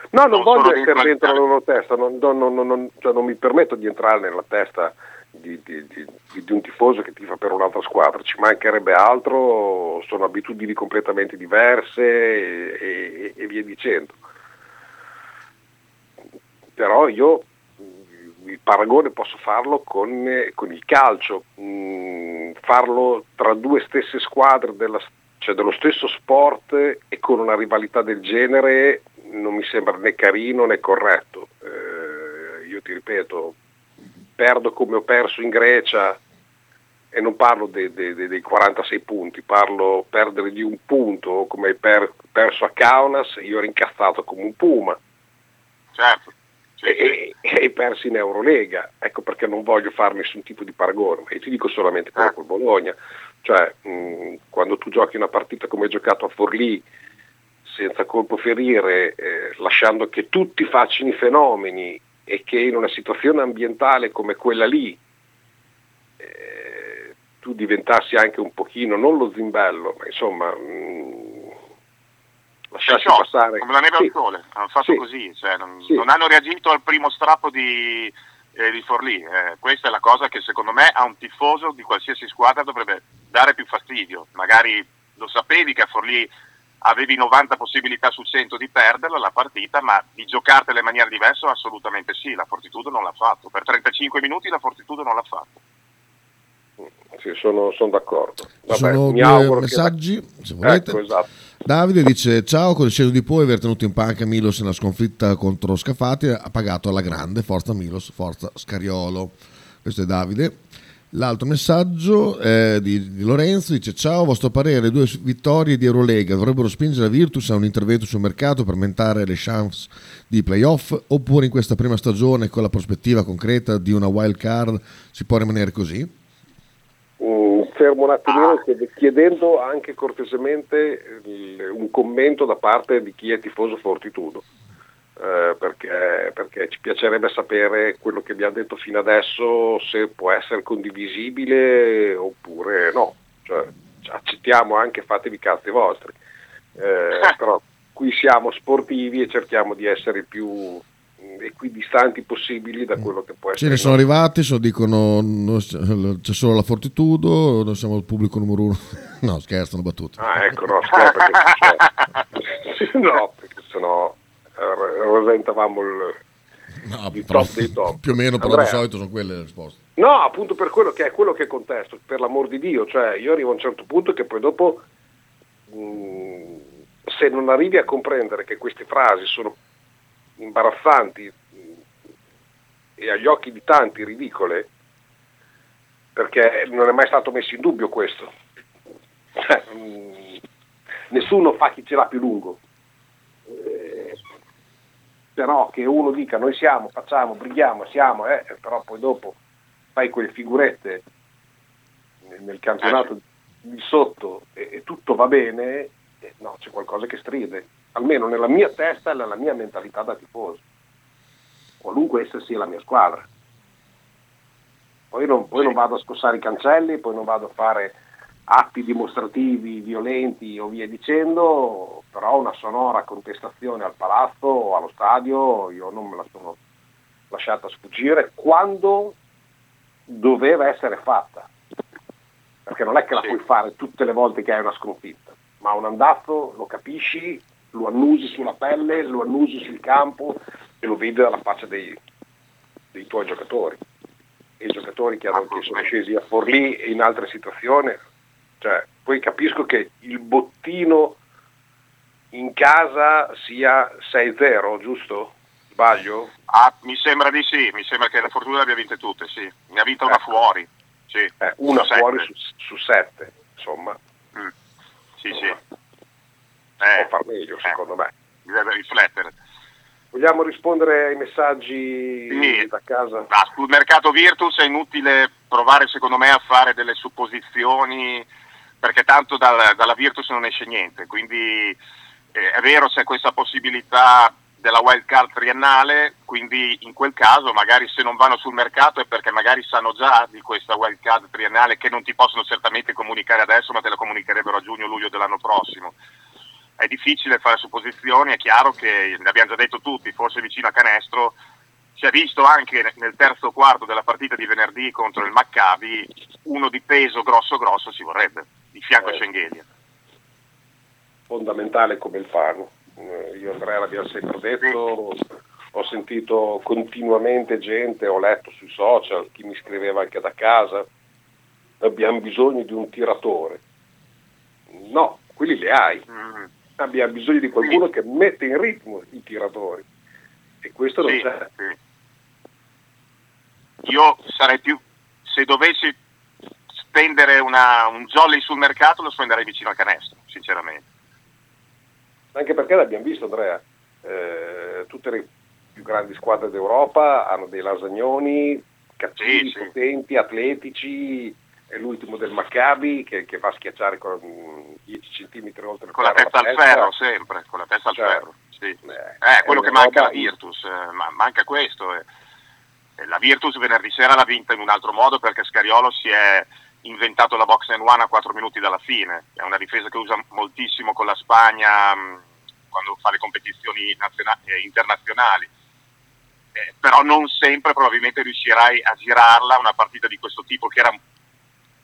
No, non, Non voglio essere dentro la loro testa, non, non- non- non- cioè, non mi permetto di entrare nella testa di, di- di- di- un tifoso che tifa per un'altra squadra, ci mancherebbe altro, sono abitudini completamente diverse e, e- e via dicendo. Però io mh, il paragone posso farlo con, eh, con il calcio, mh, farlo tra due stesse squadre della- cioè dello stesso sport e con una rivalità del genere non mi sembra né carino né corretto. Eh, io ti ripeto, perdo come ho perso in Grecia e non parlo de- de- de- dei 46 punti, parlo perdere di un punto come hai per- perso a Kaunas, io ero incazzato come un puma certo, e, e hai perso in Eurolega, ecco perché non voglio fare nessun tipo di paragone, ma io ti dico solamente quello col Bologna, cioè mh, quando tu giochi una partita come hai giocato a Forlì, senza colpo ferire, eh, lasciando che tutti facciano i fenomeni e che in una situazione ambientale come quella lì eh, tu diventassi anche un pochino, non lo zimbello, ma insomma mh, lasciassi Perciò, passare... come la neve Sì. al sole, hanno fatto Sì. così, cioè, non, Sì. non hanno reagito al primo strappo di, eh, di Forlì. Eh, questa è la cosa che secondo me a un tifoso di qualsiasi squadra dovrebbe dare più fastidio. Magari lo sapevi che a Forlì avevi 90 possibilità su 100 di perderla la partita, ma di giocartela in maniera diversa assolutamente sì, la Fortitudo non l'ha fatto. Per 35 minuti la Fortitudo non l'ha fatto. Sì, sono, sono d'accordo. Vabbè, sono mi due auguro che- messaggi, se volete. Ecco, esatto. Davide dice: Ciao, con il sceso di poi aver tenuto in panca Milos nella sconfitta contro Scafati ha pagato alla grande. Forza Milos, forza Scariolo. Questo è Davide. L'altro messaggio è di, di Lorenzo dice: Ciao, vostro parere, due vittorie di Eurolega dovrebbero spingere la Virtus a un intervento sul mercato per aumentare le chance di playoff? Oppure in questa prima stagione, con la prospettiva concreta di una wild card, si può rimanere così? Fermo un attimino chied- chiedendo anche cortesemente un commento da parte di chi è tifoso Fortitudo, eh, perché, perché ci piacerebbe sapere quello che abbiamo detto fino adesso, se può essere condivisibile oppure no. Cioè, accettiamo anche, fatevi i cazzi vostri, Eh, [laughs] però qui siamo sportivi e cerchiamo di essere più equidistanti possibili da quello che può Ce essere. ne il sono arrivati, so, dicono c'è solo la Fortitudo, noi siamo il pubblico numero uno [laughs] No, scherzo, una battuta. Ah, ecco, no, scherzo. perché, [laughs] no, perché sennò eh, rasentavamo il, No, il però- top dei top. più o meno, però Andrea. di solito sono quelle le risposte. No, appunto per quello che è quello che contesto, per l'amor di Dio, cioè io arrivo a un certo punto che poi dopo mh, se non arrivi a comprendere che queste frasi sono imbarazzanti e agli occhi di tanti ridicole, perché non è mai stato messo in dubbio questo. Cioè, mh, nessuno fa chi ce l'ha più lungo. Eh, però che uno dica noi siamo, facciamo, brighiamo, siamo, eh, però poi dopo fai quelle figurette nel, nel campionato di sotto e, e tutto va bene, eh, no, c'è qualcosa che stride, almeno nella mia testa e nella mia mentalità da tifoso, qualunque essa sia la mia squadra. Poi non, poi non vado a scossare i cancelli, poi non vado a fare atti dimostrativi violenti o via dicendo, però una sonora contestazione al palazzo o allo stadio io non me la sono lasciata sfuggire quando doveva essere fatta, perché non è che la puoi fare tutte le volte che hai una sconfitta, ma un andazzo lo capisci, lo annusi sulla pelle, lo annusi sul campo e lo vedi dalla faccia dei, dei tuoi giocatori. E i giocatori che, hanno, che sono scesi a Forlì e in altre situazioni, cioè, poi capisco che il bottino in casa sia 6-0, giusto? Sbaglio? Ah, mi sembra di sì, mi sembra che la Fortuna le abbia vinte tutte, sì. Ne ha vinta una fuori. Sì. Eh, una Su fuori sette. su, su 7, insomma. Mm. Sì, sì. Può far meglio, secondo me. Deve riflettere. Vogliamo rispondere ai messaggi Sì. da casa? Ma sul mercato Virtus è inutile provare secondo me a fare delle supposizioni perché tanto dal- dalla Virtus non esce niente, quindi eh, è vero c'è questa possibilità della wild card triennale, quindi in quel caso magari se non vanno sul mercato è perché magari sanno già di questa wild card triennale che non ti possono certamente comunicare adesso ma te la comunicherebbero a giugno-luglio dell'anno prossimo. È difficile fare supposizioni, è chiaro che, ne abbiamo già detto tutti, forse vicino a canestro, si è visto anche nel terzo quarto della partita di venerdì contro il Maccabi, uno di peso grosso grosso ci vorrebbe, di fianco a Schengelia. fondamentale come il Fano. Eh, Io Andrea l'abbiamo sempre detto, ho sentito continuamente gente, ho letto sui social, chi mi scriveva anche da casa, abbiamo bisogno di un tiratore. No, quelli li hai. Abbiamo bisogno di qualcuno che mette in ritmo i tiratori. E questo non Sì, c'è. sì. Io sarei più, se dovessi spendere una- un jolly sul mercato lo spenderei vicino al canestro, sinceramente. Anche perché l'abbiamo visto Andrea, eh, tutte le più grandi squadre d'Europa hanno dei lasagnoni cattivi, potenti, atletici, è l'ultimo del Maccabi che, che va a schiacciare con mm, 10 cm oltre il Con la testa al ferro sempre, con la testa al Cioè, ferro. Sì. eh, Eh, quello che manca alla roba- Virtus, eh, ma manca questo. eh. Eh, La Virtus venerdì sera l'ha vinta in un altro modo perché Scariolo si è inventato la box and one a 4 minuti dalla fine. È una difesa che usa moltissimo con la Spagna mh, quando fa le competizioni naziona- eh, internazionali. Però non sempre probabilmente riuscirai a girarla una partita di questo tipo che era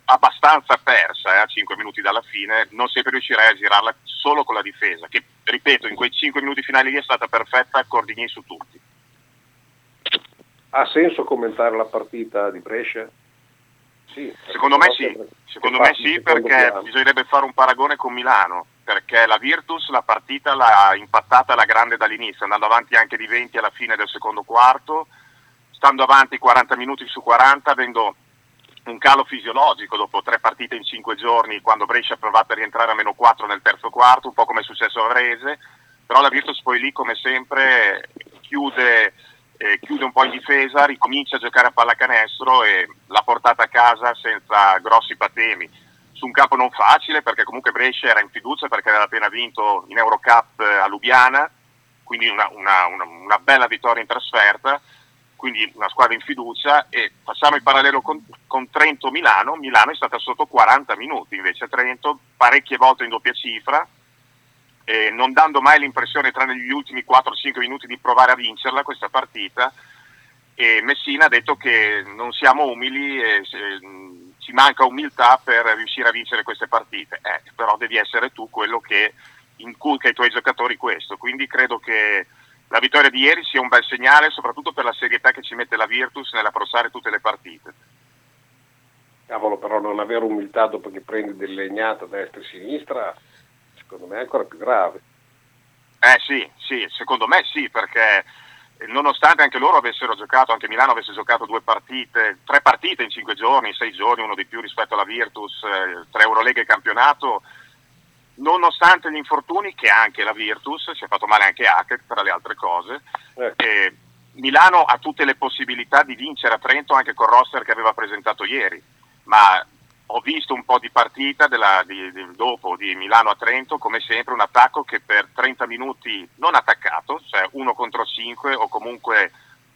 abbastanza persa eh, a 5 minuti dalla fine, non sempre riuscirai a girarla solo con la difesa, che ripeto in quei 5 minuti finali lì è stata perfetta, Cordini su tutti. Ha senso commentare la partita di Brescia? Sì, Secondo me sì, secondo me sì perché piano. bisognerebbe fare un paragone con Milano, perché la Virtus la partita l'ha impattata alla grande dall'inizio, andando avanti anche di 20 alla fine del secondo quarto, stando avanti 40 minuti su 40, avendo un calo fisiologico dopo tre partite in cinque giorni, quando Brescia ha provato a rientrare a meno 4 nel terzo quarto, un po' come è successo a Varese, però la Virtus poi lì come sempre chiude, eh, chiude un po' in difesa, ricomincia a giocare a pallacanestro e l'ha portata a casa senza grossi patemi. Su un campo non facile perché comunque Brescia era in fiducia perché aveva appena vinto in Eurocup eh, a Lubiana, quindi una, una- una- una bella vittoria in trasferta, quindi una squadra in fiducia e facciamo il parallelo con, con Trento-Milano, Milano. È stata sotto 40 minuti, invece Trento parecchie volte in doppia cifra, eh, non dando mai l'impressione, tranne gli ultimi 4-5 minuti, di provare a vincerla questa partita. E Messina ha detto che non siamo umili e mh, ci manca umiltà per riuscire a vincere queste partite, eh, però devi essere tu quello che inculca ai tuoi giocatori questo, quindi credo che la vittoria di ieri sia un bel segnale soprattutto per la serietà che ci mette la Virtus nell'approssare tutte le partite. Cavolo, però non avere umiltà dopo che prendi del legnato a destra e a sinistra, secondo me è ancora più grave. Eh sì, sì, secondo me sì, perché nonostante anche loro avessero giocato, anche Milano avesse giocato due partite, tre partite in cinque giorni, sei giorni, uno di più rispetto alla Virtus, eh, tre Eurolega e campionato, nonostante gli infortuni che anche la Virtus, si è fatto male anche Hackett tra le altre cose, eh, Milano ha tutte le possibilità di vincere a Trento anche col roster che aveva presentato ieri, ma ho visto un po' di partita della, di, di, dopo di Milano a Trento, come sempre un attacco che per 30 minuti non attaccato, cioè uno contro 5 o comunque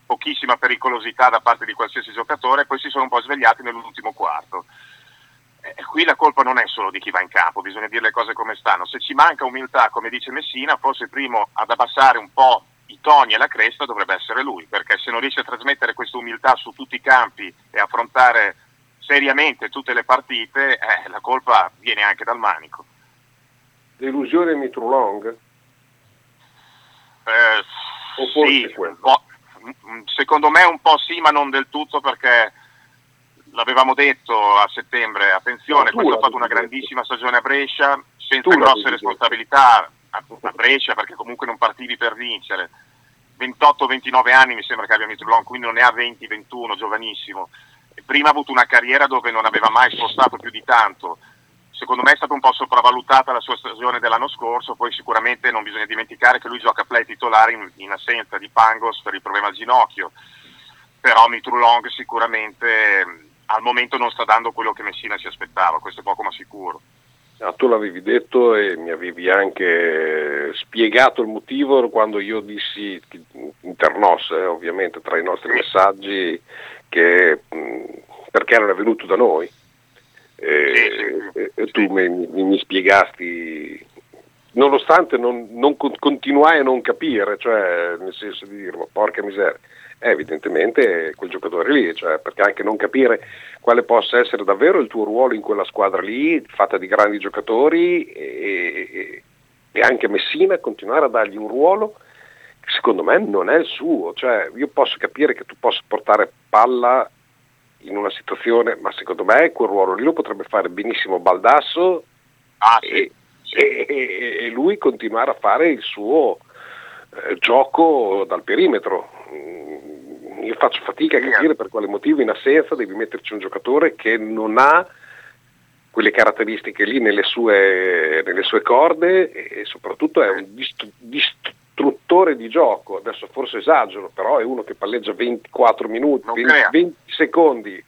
pochissima pericolosità da parte di qualsiasi giocatore, poi si sono un po' svegliati nell'ultimo quarto. Qui la colpa non è solo di chi va in campo, bisogna dire le cose come stanno. Se ci manca umiltà, come dice Messina, forse il primo ad abbassare un po' i toni e la cresta dovrebbe essere lui, perché se non riesce a trasmettere questa umiltà su tutti i campi e affrontare seriamente tutte le partite, eh, la colpa viene anche dal manico. Delusione Mitrulong? Eh, sì, secondo me un po' sì, ma non del tutto perché l'avevamo detto a settembre, attenzione, questo ha fatto una grandissima stagione a Brescia, senza grosse responsabilità a, a Brescia perché comunque non partivi per vincere. 28-29 anni mi sembra che abbia Mitrulong, quindi non ne ha 20-21, giovanissimo. Prima ha avuto una carriera dove non aveva mai spostato più di tanto. Secondo me è stata un po' sopravvalutata la sua stagione dell'anno scorso, poi sicuramente non bisogna dimenticare che lui gioca play titolare in, in assenza di Pangos per il problema al ginocchio. Però Mitrulong sicuramente al momento non sta dando quello che Messina si aspettava, questo è poco ma sicuro. Ah, tu l'avevi detto e mi avevi anche spiegato il motivo quando io dissi internos, eh, ovviamente tra i nostri messaggi, che, mh, perché non è venuto da noi. E, e, e tu mi, mi, mi, spiegasti, nonostante non, non continuai a non capire, cioè nel senso di dire, ma porca miseria, eh, evidentemente quel giocatore lì, cioè, perché anche non capire quale possa essere davvero il tuo ruolo in quella squadra lì, fatta di grandi giocatori, e, e anche Messina continuare a dargli un ruolo che secondo me non è il suo, cioè, io posso capire che tu possa portare palla in una situazione, ma secondo me quel ruolo lì lo potrebbe fare benissimo Baldasso ah, e, sì. E, e, lui continuare a fare il suo eh, gioco dal perimetro io faccio fatica a capire per quale motivo in assenza devi metterci un giocatore che non ha quelle caratteristiche lì nelle sue, nelle sue corde e soprattutto è un distruttore di gioco. Adesso forse esagero, però è uno che palleggia 24 minuti, 20, 20 secondi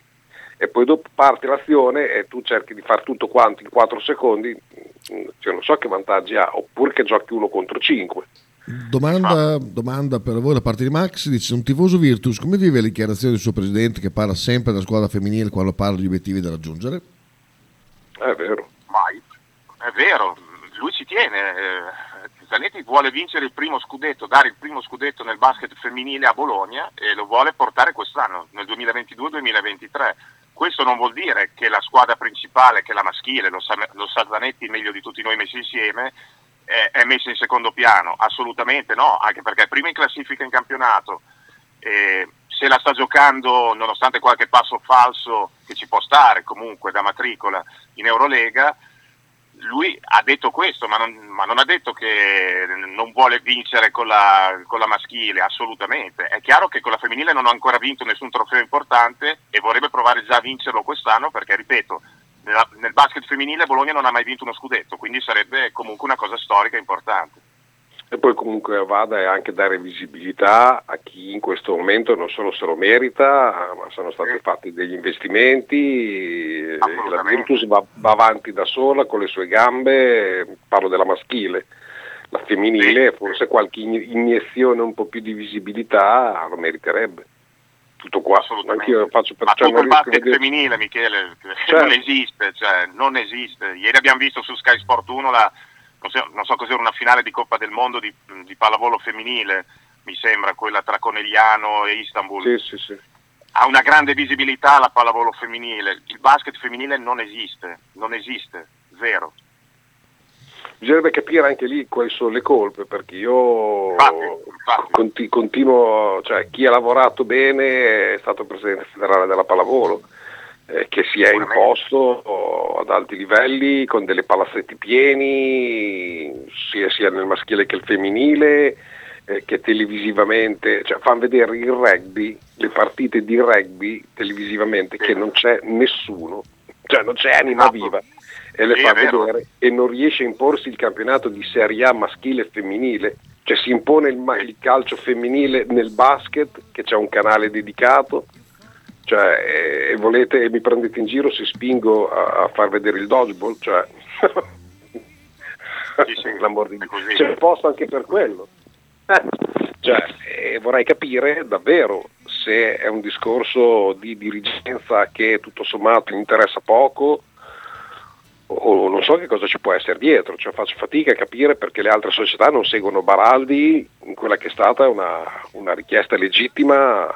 e poi dopo parte l'azione e tu cerchi di fare tutto quanto in 4 secondi, cioè non so che vantaggi ha, oppure che giochi uno contro 5. Domanda, domanda, per voi da parte di Max, dice un tifoso Virtus, come vive le dichiarazioni del suo presidente che parla sempre della squadra femminile quando parla di obiettivi da raggiungere? È vero. Mai. È vero, lui ci tiene. Eh, Zanetti vuole vincere il primo scudetto, dare il primo scudetto nel basket femminile a Bologna e lo vuole portare quest'anno, nel 2022-2023. Questo non vuol dire che la squadra principale, che è la maschile, lo sa, lo sa Zanetti meglio di tutti noi messi insieme, è, è messa in secondo piano, assolutamente no, anche perché è prima in classifica in campionato, eh, se la sta giocando nonostante qualche passo falso che ci può stare comunque da matricola in Eurolega, lui ha detto questo, ma non, ma non, ha detto che non vuole vincere con la, con la, maschile, assolutamente. È chiaro che con la femminile non ha ancora vinto nessun trofeo importante e vorrebbe provare già a vincerlo quest'anno perché, ripeto, nella, nel basket femminile Bologna non ha mai vinto uno scudetto, quindi sarebbe comunque una cosa storica importante. E poi comunque vada è anche dare visibilità a chi in questo momento non solo se lo merita, ma sono stati sì. fatti degli investimenti, la Virtus va, va, avanti da sola con le sue gambe, parlo della maschile, la femminile sì. forse qualche iniezione un po' più di visibilità lo meriterebbe tutto qua. Assolutamente. Anch'io faccio per Ma cioè, tutto il basket vedere... femminile, Michele, cioè. non esiste, cioè, non esiste. Ieri abbiamo visto su Sky Sport 1 la, non so, non so cos'era, una finale di Coppa del Mondo di, di, pallavolo femminile, mi sembra, quella tra Conegliano e Istanbul. Sì, sì, sì. ha una grande visibilità la pallavolo femminile, il basket femminile non esiste, non esiste, zero. Bisognerebbe capire anche lì quali sono le colpe, perché io conti- continuo, cioè chi ha lavorato bene è stato presidente federale della pallavolo, eh, che si è imposto ad alti livelli con delle palazzetti pieni, sia, sia nel maschile che il femminile, eh, che televisivamente, cioè fanno vedere il rugby, le partite di rugby televisivamente, che non c'è nessuno, cioè non c'è anima viva e le Sì, fa vedere e non riesce a imporsi il campionato di Serie A maschile e femminile, cioè si impone il, il calcio femminile nel basket che c'è un canale dedicato, cioè e volete e mi prendete in giro se spingo a, a far vedere il dodgeball, cioè [laughs] [laughs] l'amor di Dio. c'è posto anche per quello. Eh, cioè, eh, vorrei capire davvero se è un discorso di dirigenza che tutto sommato interessa poco o non so che cosa ci può essere dietro, cioè faccio fatica a capire perché le altre società non seguono Baraldi in quella che è stata una, una richiesta legittima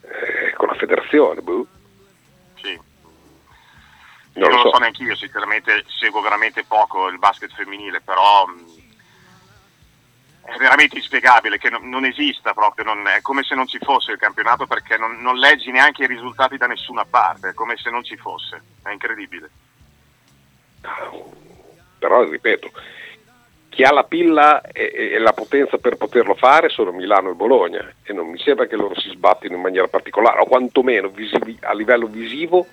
eh, con la federazione. boh. Sì. Non Io lo non lo so. so neanche io, sinceramente seguo veramente poco il basket femminile, però mh, è veramente inspiegabile che non, non esista proprio, non- è come se non ci fosse il campionato perché non, non leggi neanche i risultati da nessuna parte, è come se non ci fosse, è incredibile. Però ripeto, chi ha la pilla e, e la potenza per poterlo fare sono Milano e Bologna e non mi sembra che loro si sbattino in maniera particolare, o quantomeno visivi- a livello visivo,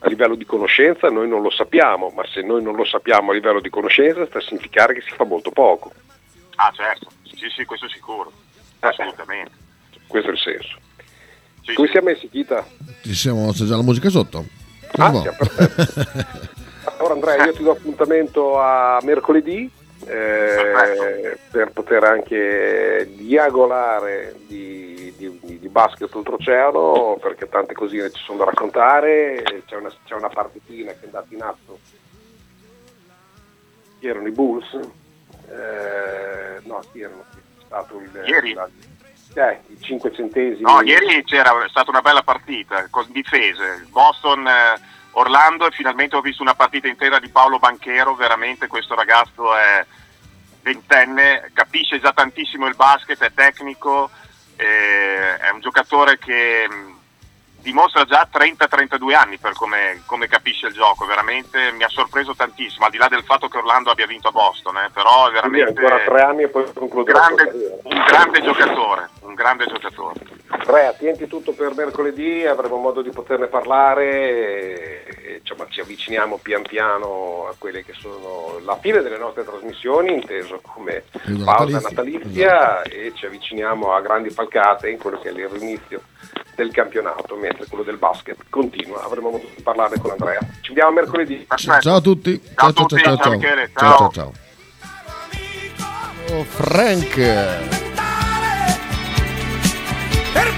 a livello di conoscenza noi non lo sappiamo, ma se noi non lo sappiamo a livello di conoscenza sta a significare che si fa molto poco. Ah certo, sì sì, questo sicuro, assolutamente. Questo è il senso. Sì, Come sì. siamo messi, Chita? Ci siamo, c'è già la musica sotto. Ah, Boh. [laughs] Allora Andrea, io ti do appuntamento a mercoledì eh, per poter anche diagolare di, di- di basket oltreoceano perché tante cosine ci sono da raccontare, c'è una, c'è una partitina che è andata in atto, chi erano i Bulls? Eh, no, chi erano? È stato il, Ieri? la- eh, i 5 centesimi. No, ieri c'era stata una bella partita con difese. Boston, eh, Orlando e finalmente ho visto una partita intera di Paolo Banchero. Veramente questo ragazzo è ventenne, capisce già tantissimo il basket, è tecnico, eh, è un giocatore che mh, dimostra già 30-32 anni per come, come capisce il gioco. Veramente mi ha sorpreso tantissimo, al di là del fatto che Orlando abbia vinto a Boston, eh, però è Quindi veramente ancora tre anni e poi concluderà grande- un grande giocatore. Un grande giocatore. Andrea, tienti tutto per mercoledì, avremo modo di poterne parlare e, insomma, ci avviciniamo pian piano a quelle che sono la fine delle nostre trasmissioni, inteso come pausa natalizio, natalizia e ci avviciniamo a grandi falcate in quello che è l'inizio del campionato, mentre quello del basket continua. Avremo modo di parlare con Andrea. Ci vediamo mercoledì. Ciao, ciao a tutti. Ciao, ciao, tutti, ciao, ciao, ciao, ciao, ciao, ciao, ciao. Frank. Per